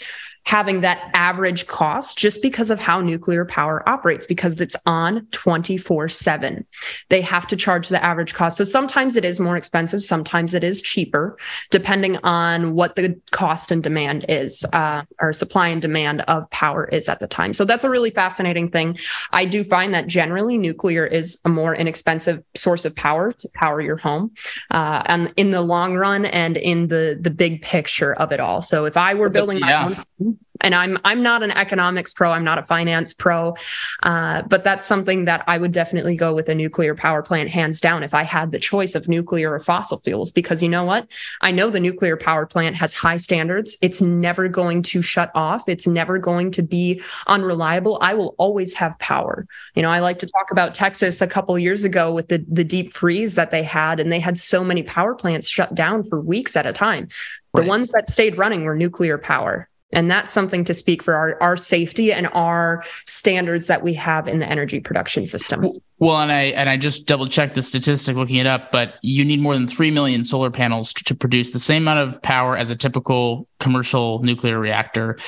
having that average cost just because of how nuclear power operates, because it's on 24 7. They have to charge the average cost. So sometimes it is more expensive, sometimes it is cheaper, depending on what the cost and demand is, uh, or supply and demand of power is at the time. So that's a really fascinating thing. I do find that generally nuclear is a more inexpensive source of power to power your home, uh, and in the long run and in the the big picture of it all. So if I were building my yeah. own and I'm I'm not an economics pro, I'm not a finance pro, uh, but that's something that I would definitely go with a nuclear power plant hands down if I had the choice of nuclear or fossil fuels. Because you know what, I know the nuclear power plant has high standards. It's never going to shut off. It's never going to be unreliable. I will always have power. You know, I like to talk about Texas a couple years ago with the the deep freeze that they had, and they had so many power plants shut down for weeks at a time. The right. ones that stayed running were nuclear power. And that's something to speak for our, our safety and our standards that we have in the energy production system. Well, and I and I just double checked the statistic looking it up, but you need more than three million solar panels to, to produce the same amount of power as a typical commercial nuclear reactor,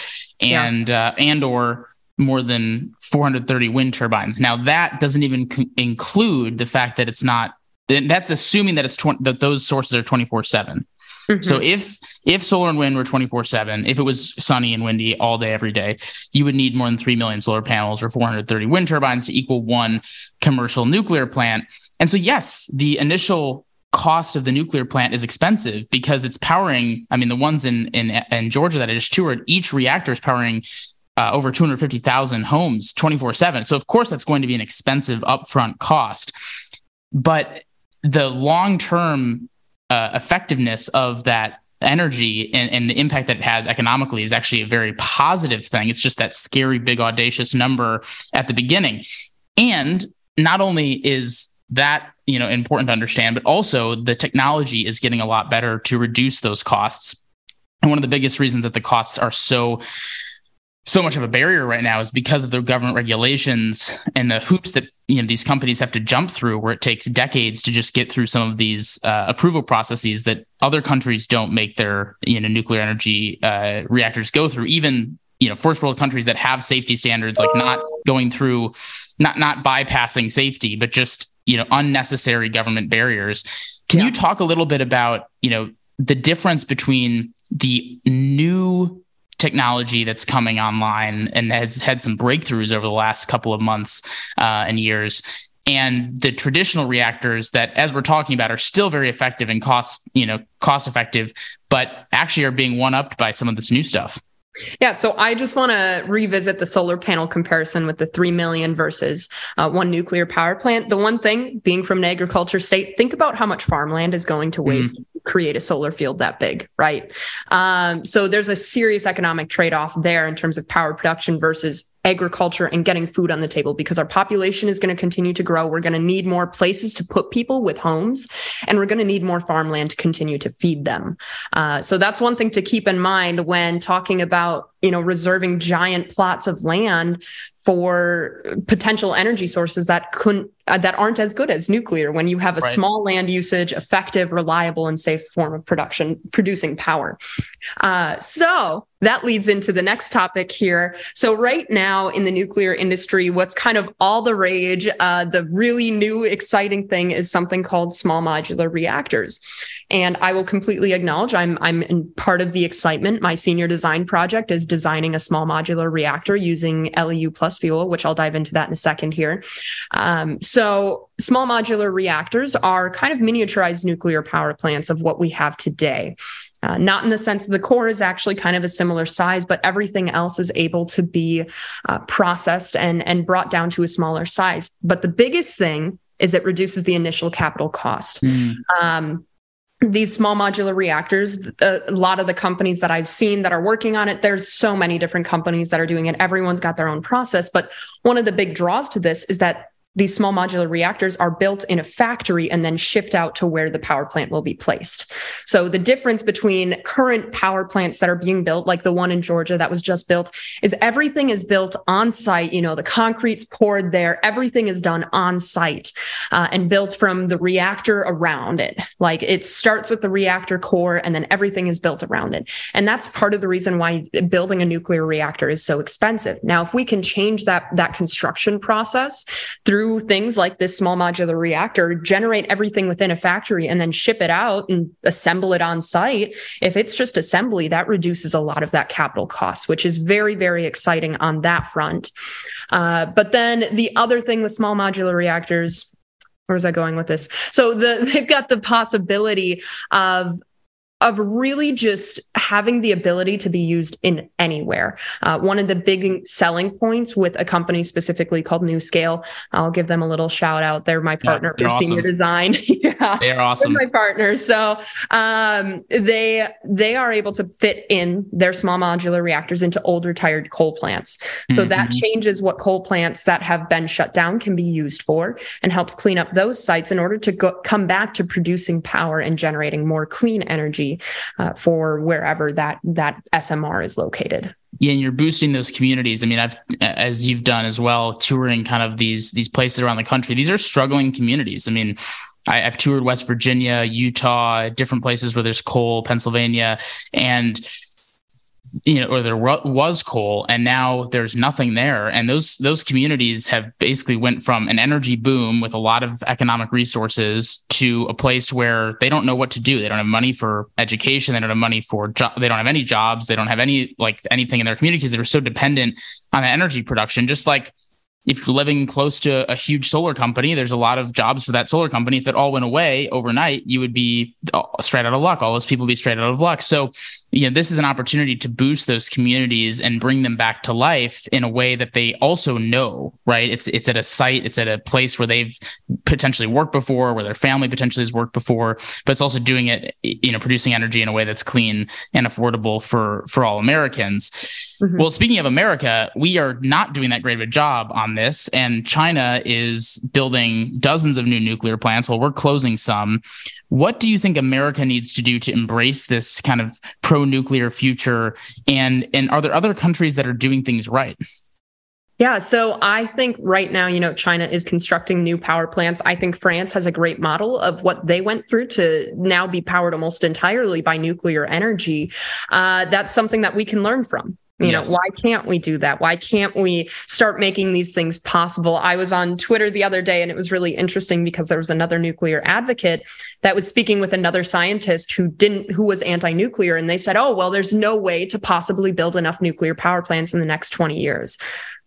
and yeah. uh, and or more than 430 wind turbines. Now that doesn't even co- include the fact that it's not. That's assuming that it's that those sources are 24 seven. Mm-hmm. So if if solar and wind were 24/7, if it was sunny and windy all day every day, you would need more than 3 million solar panels or 430 wind turbines to equal one commercial nuclear plant. And so yes, the initial cost of the nuclear plant is expensive because it's powering I mean the ones in in in Georgia that I just toured, each reactor is powering uh, over 250,000 homes 24 7. So, of course, that's going to be an expensive upfront cost. But the long term uh, effectiveness of that energy and, and, the impact that it has economically is actually a very positive thing. It's just that scary, big, audacious number at the beginning. And not only is that you know important to understand, but also the technology is getting a lot better to reduce those costs. And one of the biggest reasons that the costs are so so much of a barrier right now is because of the government regulations and the hoops that you know these companies have to jump through where it takes decades to just get through some of these uh, approval processes that other countries don't make their you know nuclear energy uh, reactors go through even you know first world countries that have safety standards like not going through not not bypassing safety but just you know unnecessary government barriers can yeah. you talk a little bit about you know the difference between the new technology that's coming online and has had some breakthroughs over the last couple of months uh, and years. And the traditional reactors that as we're talking about are still very effective and cost you know cost effective but actually are being one upped by some of this new stuff yeah, so I just want to revisit the solar panel comparison with the 3 million versus uh, one nuclear power plant. The one thing, being from an agriculture state, think about how much farmland is going to waste mm-hmm create a solar field that big, right? Um, so there's a serious economic trade off there in terms of power production versus agriculture and getting food on the table because our population is going to continue to grow. We're going to need more places to put people with homes, and we're going to need more farmland to continue to feed them. Uh, so that's one thing to keep in mind when talking about you know reserving giant plots of land for potential energy sources that couldn't uh, that aren't as good as nuclear when you have a right. small land usage effective reliable and safe form of production producing power uh, so that leads into the next topic here. So, right now in the nuclear industry, what's kind of all the rage, uh, the really new, exciting thing is something called small modular reactors. And I will completely acknowledge I'm I'm in part of the excitement. My senior design project is designing a small modular reactor using LEU plus fuel, which I'll dive into that in a second here. Um, so, small modular reactors are kind of miniaturized nuclear power plants of what we have today. Uh, not in the sense that the core is actually kind of a similar size, but everything else is able to be uh, processed and, and brought down to a smaller size. But the biggest thing is it reduces the initial capital cost. Mm. Um, these small modular reactors a lot of the companies that i've seen that are working on it there's so many different companies that are doing it everyone's got their own process but one of the big draws to this is that these small modular reactors are built in a factory and then shipped out to where the power plant will be placed. So the difference between current power plants that are being built, like the one in Georgia that was just built, is everything is built on site. You know, the concrete's poured there, everything is done on site uh, and built from the reactor around it. Like it starts with the reactor core and then everything is built around it. And that's part of the reason why building a nuclear reactor is so expensive. Now, if we can change that that construction process through through things like this small modular reactor, generate everything within a factory and then ship it out and assemble it on site. If it's just assembly, that reduces a lot of that capital cost, which is very, very exciting on that front. Uh, but then the other thing with small modular reactors, where was I going with this? So the, they've got the possibility of of really just having the ability to be used in anywhere. Uh, one of the big selling points with a company specifically called NuScale, I'll give them a little shout out. They're my partner yeah, they're for awesome. senior design. yeah, they're awesome. They're my partner. So um, they they are able to fit in their small modular reactors into old retired coal plants. So mm-hmm. that changes what coal plants that have been shut down can be used for, and helps clean up those sites in order to go, come back to producing power and generating more clean energy uh, for wherever that that SMR is located. Yeah, and you're boosting those communities. I mean, I've as you've done as well, touring kind of these these places around the country. These are struggling communities. I mean, I, have toured West Virginia, Utah, different places where there's coal, Pennsylvania, and you know, or there was coal, and now there's nothing there. And those those communities have basically went from an energy boom with a lot of economic resources to a place where they don't know what to do. They don't have money for education. They don't have money for job. They don't have any jobs. They don't have any like anything in their communities. They're so dependent on the energy production, just like if you're living close to a huge solar company, there's a lot of jobs for that solar company. If it all went away overnight, you would be uh, straight out of luck. All those people would be straight out of luck. So, you know, this is an opportunity to boost those communities and bring them back to life in a way that they also know, right? It's it's at a site, it's at a place where they've potentially worked before, where their family potentially has worked before, but it's also doing it, you know, producing energy in a way that's clean and affordable for for all Americans. Mm-hmm. Well, speaking of America, we are not doing that great of a job on this. And China is building dozens of new nuclear plants well we're closing some. What do you think America needs to do to embrace this kind of pro nuclear future? And, and are there other countries that are doing things right? Yeah, so I think right now, you know, China is constructing new power plants. I think France has a great model of what they went through to now be powered almost entirely by nuclear energy. Uh, that's something that we can learn from You yes. know, why can't we do that? Why can't we start making these things possible? I was on Twitter the other day and it was really interesting because there was another nuclear advocate that was speaking with another scientist who didn't who was anti-nuclear and they said, "Oh, well there's no way to possibly build enough nuclear power plants in the next 20 years."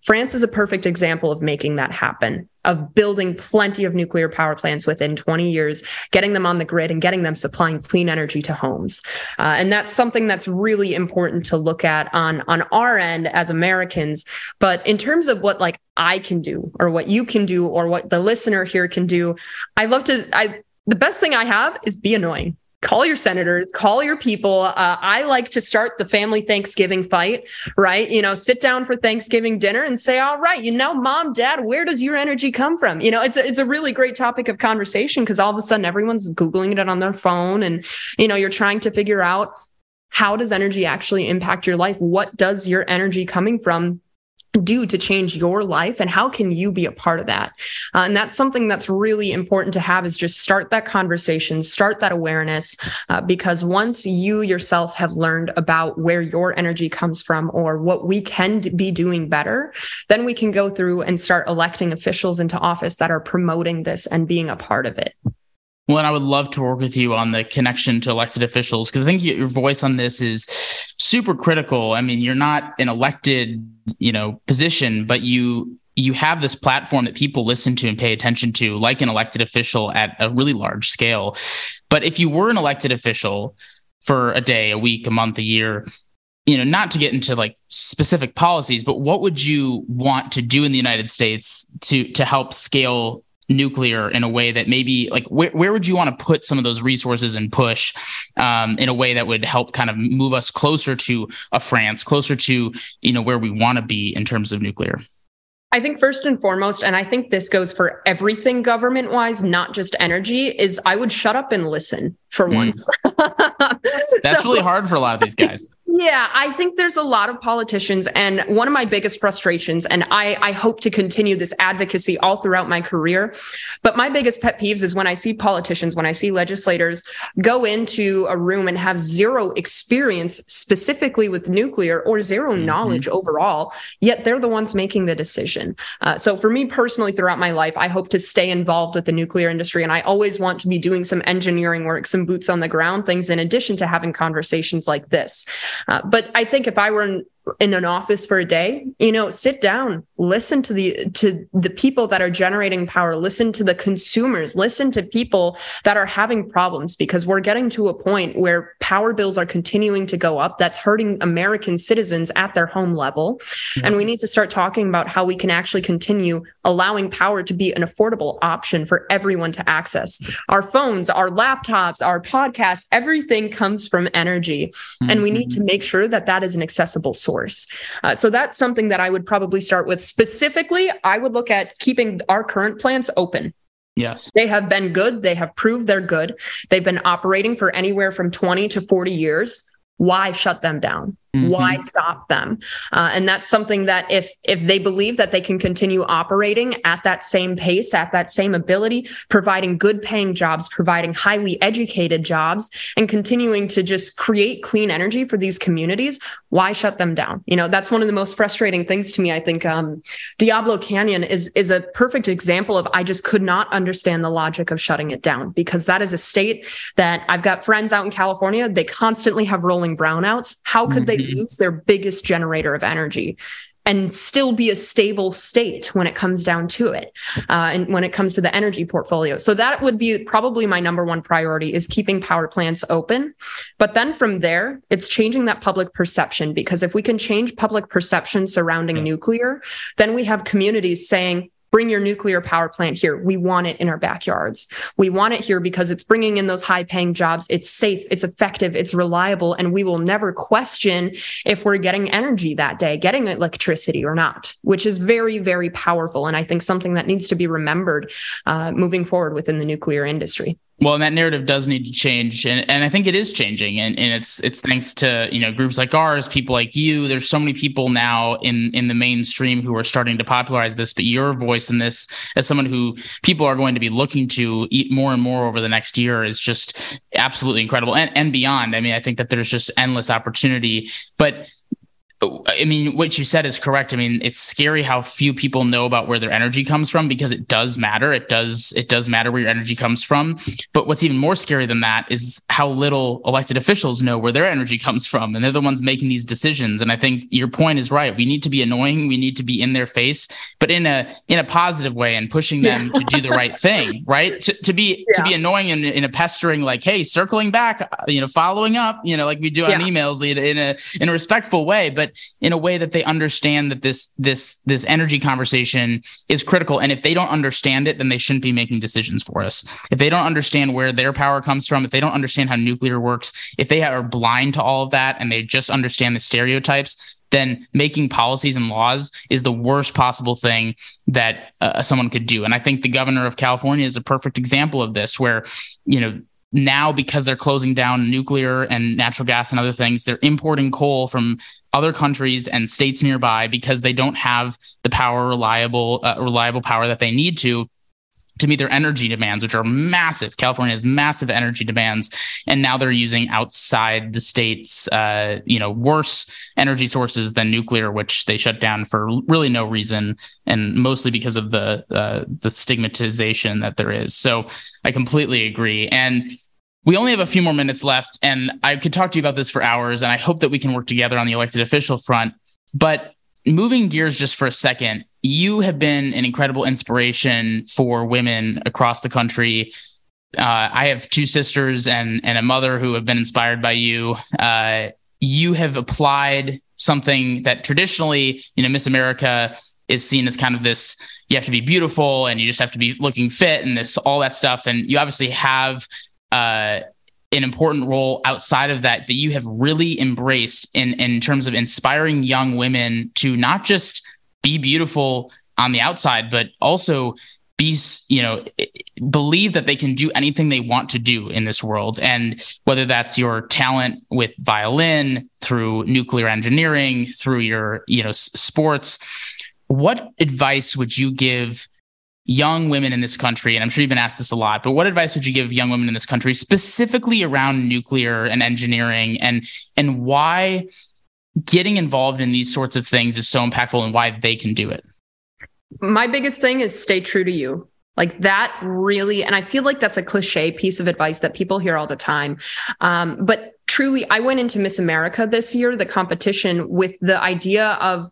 France is a perfect example of making that happen, of building plenty of nuclear power plants within 20 years, getting them on the grid and getting them supplying clean energy to homes. Uh, and that's something that's really important to look at on, on our end as Americans. But in terms of what like I can do or what you can do or what the listener here can do, I love to, I, the best thing I have is be annoying call your senators, call your people. Uh, I like to start the family Thanksgiving fight, right? You know, sit down for Thanksgiving dinner and say, all right, you know, mom, dad, where does your energy come from? You know, it's a, it's a really great topic of conversation because all of a sudden everyone's Googling it on their phone and, you know, you're trying to figure out how does energy actually impact your life? What does your energy coming from do to change your life and how can you be a part of that uh, and that's something that's really important to have is just start that conversation start that awareness uh, because once you yourself have learned about where your energy comes from or what we can be doing better then we can go through and start electing officials into office that are promoting this and being a part of it well, and I would love to work with you on the connection to elected officials because I think your voice on this is super critical. I mean, you're not an elected, you know, position, but you you have this platform that people listen to and pay attention to, like an elected official at a really large scale. But if you were an elected official for a day, a week, a month, a year, you know, not to get into like specific policies, but what would you want to do in the United States to to help scale nuclear in a way that maybe like where, where would you want to put some of those resources and push um, in a way that would help kind of move us closer to a France, closer to you know where we want to be in terms of nuclear? I think first and foremost, and I think this goes for everything government wise, not just energy, is I would shut up and listen for mm. once. That's so, really hard for a lot of these guys. Yeah, I think there's a lot of politicians, and one of my biggest frustrations, and I, I hope to continue this advocacy all throughout my career. But my biggest pet peeves is when I see politicians, when I see legislators go into a room and have zero experience specifically with nuclear or 0 mm-hmm. knowledge overall, yet they're the ones making the decision. Uh, so for me personally, throughout my life, I hope to stay involved with the nuclear industry, and I always want to be doing some engineering work, some boots on the ground things, in addition to having conversations like this. Uh, but I think if I were in, in an office for a day you know sit down listen to the to the people that are generating power. Listen to the consumers. Listen to people that are having problems because we're getting to a point where power bills are continuing to go up. That's hurting american citizens at their home level. And we need to start talking about how we can actually continue allowing power to be an affordable option for everyone to access. Our phones our laptops our podcasts everything comes from energy. Mm-hmm. and we need to mm-hmm. make sure that that is an accessible source source. Uh, so that's something that I would probably start with. Specifically, I would look at keeping our current plants open. Yes. They have been good. They have proved they're good. They've been operating for anywhere from 20 to 40 years. Why shut them down? Mm-hmm. Why stop them? Uh, and that's something that if if they believe that they can continue operating at that same pace, at that same ability, providing good paying jobs, providing highly educated jobs, and continuing to just create clean energy for these communities, why shut them down? You know, that's one of the most frustrating things to me. I think um, Diablo Canyon is is a perfect example of I just could not understand the logic of shutting it down because that is a state that I've got friends out in California. They constantly have rolling brownouts. How could mm-hmm. they use their biggest generator of energy and still be a stable state when it comes down to it uh, and when it comes to the energy portfolio. So that would be probably my number one priority is keeping power plants open. But then from there it's changing that public perception because if we can change public perception surrounding yeah. nuclear then we have communities saying bring your nuclear power plant here. We want it in our backyards. We want it here because it's bringing in those high paying jobs. It's safe, it's effective, it's reliable, and we will never question if we're getting energy that day, getting electricity or not, which is very, very powerful. And I think something that needs to be remembered uh, moving forward within the nuclear industry. Well, and that narrative does need to change, and, and I think it is changing, and, and it's it's thanks to you know groups like ours, people like you. There's so many people now in in the mainstream who are starting to popularize this. But your voice in this, as someone who people are going to be looking to eat more and more over the next year, is just absolutely incredible, and and beyond. I mean, I think that there's just endless opportunity, but I mean, what you said is correct. I mean, it's scary how few people know about where their energy comes from because it does matter. It does it does matter where your energy comes from. But what's even more scary than that is how little elected officials know where their energy comes from, and they're the ones making these decisions. And I think your point is right. We need to be annoying. We need to be in their face, but in a in a positive way and pushing them yeah. to do the right thing. Right? To, to be yeah. to be annoying in, in a pestering like, hey, circling back, uh, you know, following up, you know, like we do on yeah. emails in a in a respectful way, but in a way that they understand that this this this energy conversation is critical. And if they don't understand it then they shouldn't be making decisions for us. If they don't understand where their power comes from if they don't understand how nuclear works if they are blind to all of that and they just understand the stereotypes then making policies and laws is the worst possible thing that uh, someone could do. And i think the governor of california is a perfect example of this where you know now because they're closing down nuclear and natural gas and other things they're importing coal from other countries and states nearby because they don't have the power reliable uh, reliable power that they need to to meet their energy demands, which are massive. California has massive energy demands, and now they're using outside the state's, uh, you know, worse energy sources than nuclear, which they shut down for really no reason, and mostly because of the uh, the stigmatization that there is. So I completely agree, and. We only have a few more minutes left, and I could talk to you about this for hours, and I hope that we can work together on the elected official front. But moving gears just for a second, you have been an incredible inspiration for women across the country. Uh, I have two sisters and and a mother who have been inspired by you. Uh, you have applied something that traditionally, you know, Miss America is seen as kind of this you have to be beautiful and you just have to be looking fit and this all that stuff and you obviously have uh, an important role outside of that that you have really embraced in in terms of inspiring young women to not just be beautiful on the outside, but also be you know believe that they can do anything they want to do in this world. And whether that's your talent with violin through nuclear engineering through your you know sports what advice would you give young women in this country and i'm sure you've been asked this a lot but what advice would you give young women in this country specifically around nuclear and engineering and and why getting involved in these sorts of things is so impactful and why they can do it? My biggest thing is stay true to you. Like that really, and I feel like that's a cliche piece of advice that people hear all the time. Um, but truly, I went into Miss America this year, the competition, with the idea of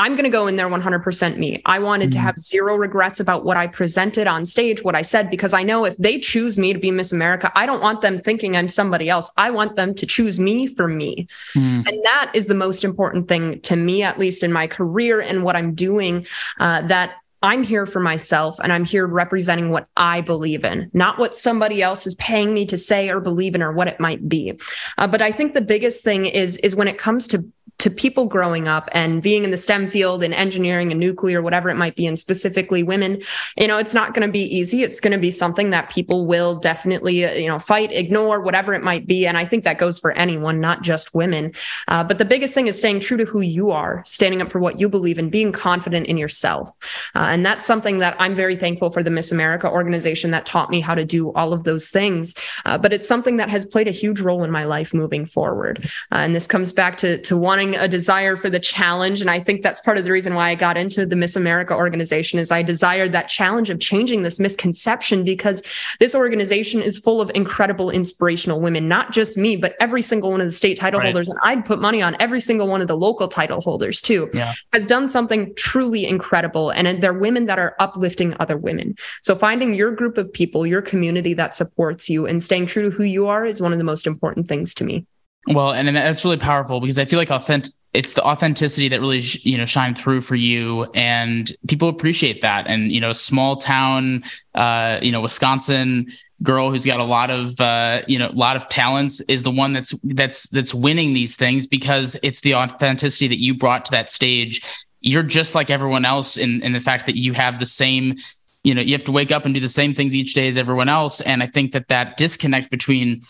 I'm going to go in there 100% me. I wanted mm-hmm. to have zero regrets about what I presented on stage, what I said, because I know if they choose me to be Miss America, I don't want them thinking I'm somebody else. I want them to choose me for me. Mm. And that is the most important thing to me, at least in my career and what I'm doing, uh, that I'm here for myself and I'm here representing what I believe in, not what somebody else is paying me to say or believe in or what it might be. Uh, but I think the biggest thing is is when it comes to to people growing up and being in the STEM field and engineering and nuclear, whatever it might be, and specifically women, you know, it's not going to be easy. It's going to be something that people will definitely, uh, you know, fight, ignore, whatever it might be. And I think that goes for anyone, not just women. Uh, but the biggest thing is staying true to who you are, standing up for what you believe in, being confident in yourself. Uh, and that's something that I'm very thankful for the Miss America organization that taught me how to do all of those things. Uh, but it's something that has played a huge role in my life moving forward. Uh, and this comes back to, to wanting a desire for the challenge. And I think that's part of the reason why I got into the Miss America organization is I desired that challenge of changing this misconception because this organization is full of incredible inspirational women, not just me, but every single one of the state title right. holders. And I'd put money on every single one of the local title holders too, yeah. has done something truly incredible. And they're women that are uplifting other women. So finding your group of people, your community that supports you and staying true to who you are is one of the most important things to me. Well, and, that's really powerful because I feel like authentic it's the authenticity that really you know shine through for you and people appreciate that. And you know small town uh you know wisconsin girl who's got a lot of uh you know a lot of talents is the one that's that's that's winning these things because it's the authenticity that you brought to that stage. You're just like everyone else in in the fact that you have the same you know you have to wake up and do the same things each day as everyone else. And i think that that disconnect between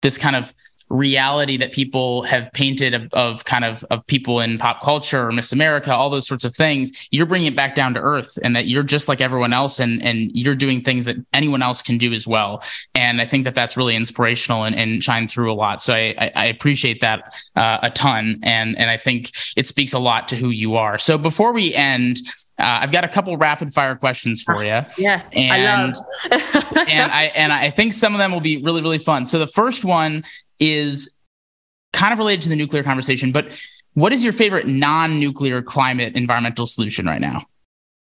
this kind of reality that people have painted of, of, kind of of people in pop culture or Miss America, all those sorts of things, you're bringing it back down to earth, and that you're just like everyone else, and and you're doing things that anyone else can do as well. And I think that that's really inspirational and, and shine through a lot. So I I, I appreciate that uh, a ton, and and I think it speaks a lot to who you are. So before we end. Uh, I've got a couple rapid fire questions for you. Yes, and, I love. and I and I think some of them will be really really fun. So the first one is kind of related to the nuclear conversation, but what is your favorite non-nuclear climate environmental solution right now?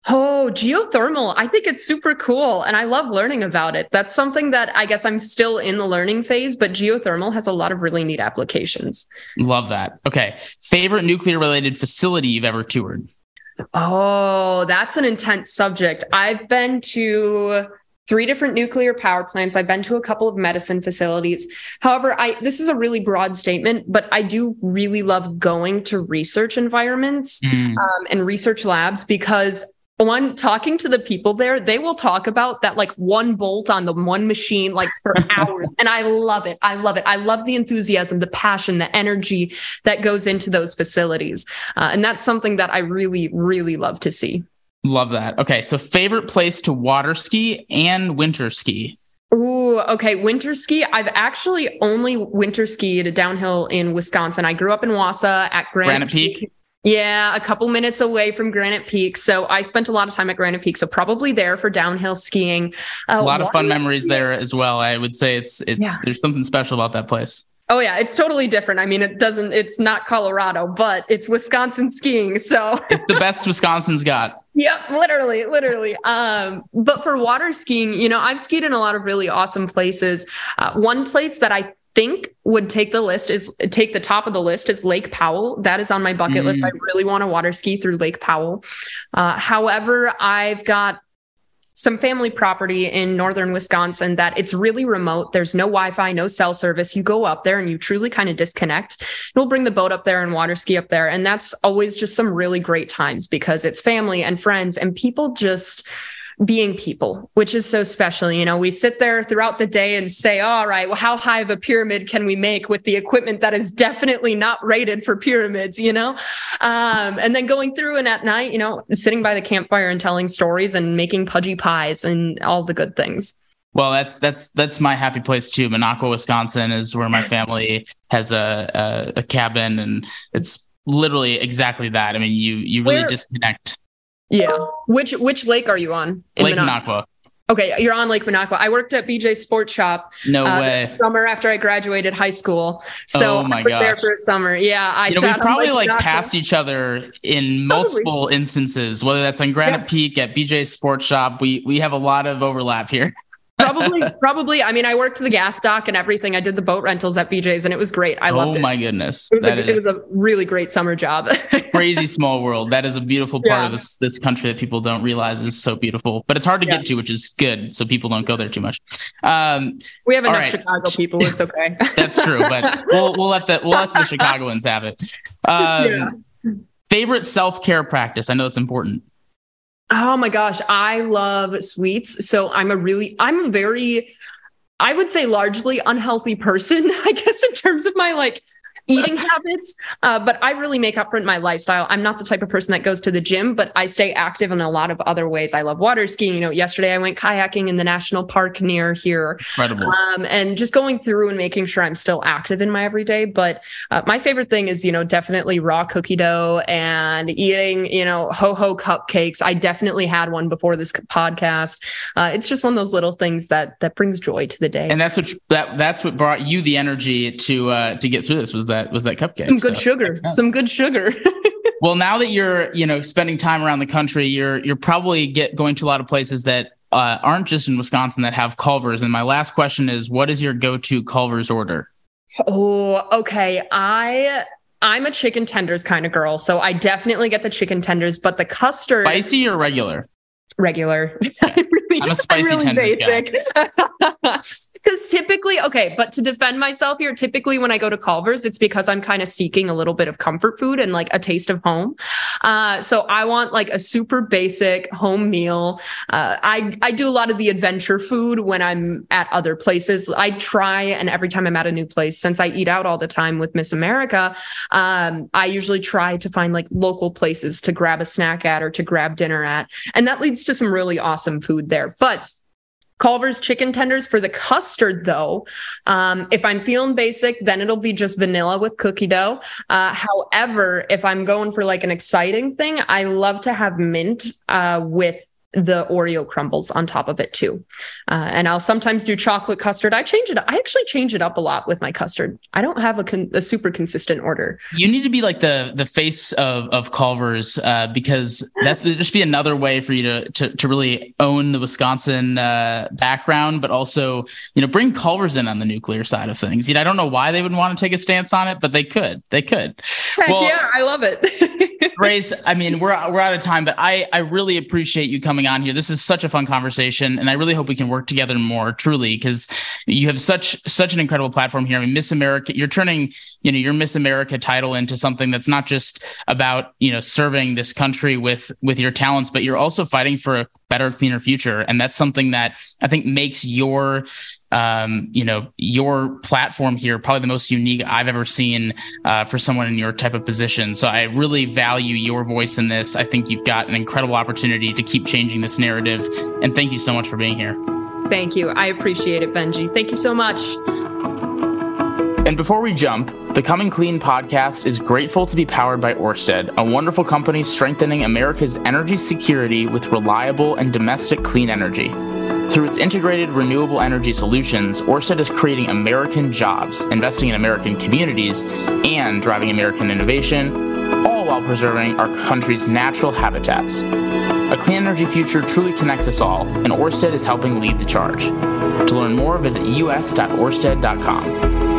Oh, geothermal. I think it's super cool and I love learning about it. That's something that I guess I'm still in the learning phase, but geothermal has a lot of really neat applications. Love that. Okay. Favorite nuclear related facility you've ever toured? Oh, that's an intense subject. I've been to three different nuclear power plants. I've been to a couple of medicine facilities. However, I this is a really broad statement, but I do really love going to research environments mm. um, and research labs because one talking to the people there they will talk about that like one bolt on the one machine like for hours and i love it i love it i love the enthusiasm the passion the energy that goes into those facilities uh, and that's something that i really really love to see love that okay so favorite place to water ski and winter ski Ooh, okay. Winter ski. I've actually only winter skied a downhill in Wisconsin. I grew up in Wausau at Granite, Granite Peak. Peak. Yeah, a couple minutes away from Granite Peak. So I spent a lot of time at Granite Peak. So probably there for downhill skiing. Uh, a lot of fun memories skiing. there as well. I would say it's it's yeah. there's something special about that place. Oh yeah, it's totally different. I mean, it doesn't. It's not Colorado, but it's Wisconsin skiing. So it's the best Wisconsin's got. Yep, literally, literally. Um, but for water skiing, you know, I've skied in a lot of really awesome places. Uh, one place that I think would take the list is take the top of the list is Lake Powell. That is on my bucket mm. list. I really want to water ski through Lake Powell. Uh, however, I've got some family property in northern Wisconsin that it's really remote. There's no Wi Fi, no cell service. You go up there and you truly kind of disconnect. We'll bring the boat up there and water ski up there. And that's always just some really great times because it's family and friends and people just being people, which is so special. You know, we sit there throughout the day and say, all right, well, how high of a pyramid can we make with the equipment that is definitely not rated for pyramids, you know? Um, and then going through and at night, you know, sitting by the campfire and telling stories and making pudgy pies and all the good things. Well, that's that's that's my happy place too. Minocqua, Wisconsin, is where my family has a a, a cabin, and it's literally exactly that. I mean, you you really where, disconnect. Yeah. Which which lake are you on? Lake Minocqua. Okay, you're on Lake Minocqua. I worked at BJ Sports Shop. No uh, way. Summer after I graduated high school, so oh my I was gosh. there for a summer. Yeah, I you know, we probably like Minocqua. passed each other in multiple probably. instances, whether that's on Granite yeah. Peak at BJ Sports Shop. We we have a lot of overlap here probably, probably. I mean, I worked the gas dock and everything. I did the boat rentals at BJ's, and it was great. I loved oh it. Oh my goodness, it was, a, it was, a, really great summer job. crazy small world. That is a beautiful part yeah. of this this country that people don't realize is so beautiful. But it's hard to yeah. get to, which is good. So people don't go there too much. Um, we have enough right. Chicago people. It's okay. That's true, but we'll we'll let the we'll let the Chicagoans have it. Um, yeah. Favorite self care practice? I know it's important. Oh my gosh, I love sweets. So I'm a really, I'm a very, I would say largely unhealthy person, I guess, in terms of my like eating habits. Uh, but I really make up for it in my lifestyle. I'm not the type of person that goes to the gym, but I stay active in a lot of other ways. I love water skiing. You know, yesterday I went kayaking in the national park near here. Incredible. Um, and just going through and making sure I'm still active in my everyday. But uh, my favorite thing is, you know, definitely raw cookie dough and eating, you know, ho ho cupcakes. I definitely had one before this podcast. Uh, it's just one of those little things that that brings joy to the day. And that's what that that's what brought you the energy to uh, to get through this. Was that that was that cupcake. Some good so, sugar. Some good sugar. well, now that you're you know spending time around the country, you're you're probably get going to a lot of places that uh, aren't just in Wisconsin that have Culver's. And my last question is, what is your go-to Culver's order? Oh, okay. I I'm a chicken tenders kind of girl, so I definitely get the chicken tenders, but the custard spicy or regular? Regular. Really, I'm a spicy I'm really basic. Because because typically, okay, but to defend myself here, typically when I go to Culver's, it's because I'm kind of seeking a little bit of comfort food and like a taste of home. Uh, so I want like a super basic home meal. Uh, I I do a lot of the adventure food when I'm at other places. I try, and every time I'm at a new place, since I eat out all the time with Miss America, um, I usually try to find like local places to grab a snack at or to grab dinner at, and that leads to some really awesome food there. But Culver's chicken tenders for the custard, though. Um, if I'm feeling basic, then it'll be just vanilla with cookie dough. Uh, however, if I'm going for like an exciting thing, I love to have mint uh, with the Oreo crumbles on top of it too. Uh, and I'll sometimes do chocolate custard. I change it. I actually change it up a lot with my custard. I don't have a, con- a super consistent order. You need to be like the the face of of Culver's uh, because that's just be another way for you to to, to really own the Wisconsin uh, background, but also you know bring Culver's in on the nuclear side of things. You know, I don't know why they would want to take a stance on it, but they could. They could. Heck well, yeah, I love it. Grace, I mean, we're we're out of time, but I I really appreciate you coming on here. This is such a fun conversation, and I really hope we can work together more, truly, because you have such such an incredible platform here. I mean, Miss America, you're turning you know your Miss America title into something that's not just about you know serving this country with with your talents, but you're also fighting for a better, cleaner future, and that's something that I think makes your um, you know, your platform here, probably the most unique I've ever seen uh, for someone in your type of position. So I really value your voice in this. I think you've got an incredible opportunity to keep changing this narrative. And thank you so much for being here. Thank you. I appreciate it, Benji. Thank you so much. And before we jump, the Coming Clean podcast is grateful to be powered by Orsted, a wonderful company strengthening America's energy security with reliable and domestic clean energy. Through its integrated renewable energy solutions, Orsted is creating American jobs, investing in American communities, and driving American innovation, all while preserving our country's natural habitats. A clean energy future truly connects us all, and Orsted is helping lead the charge. To learn more, visit us.orsted.com.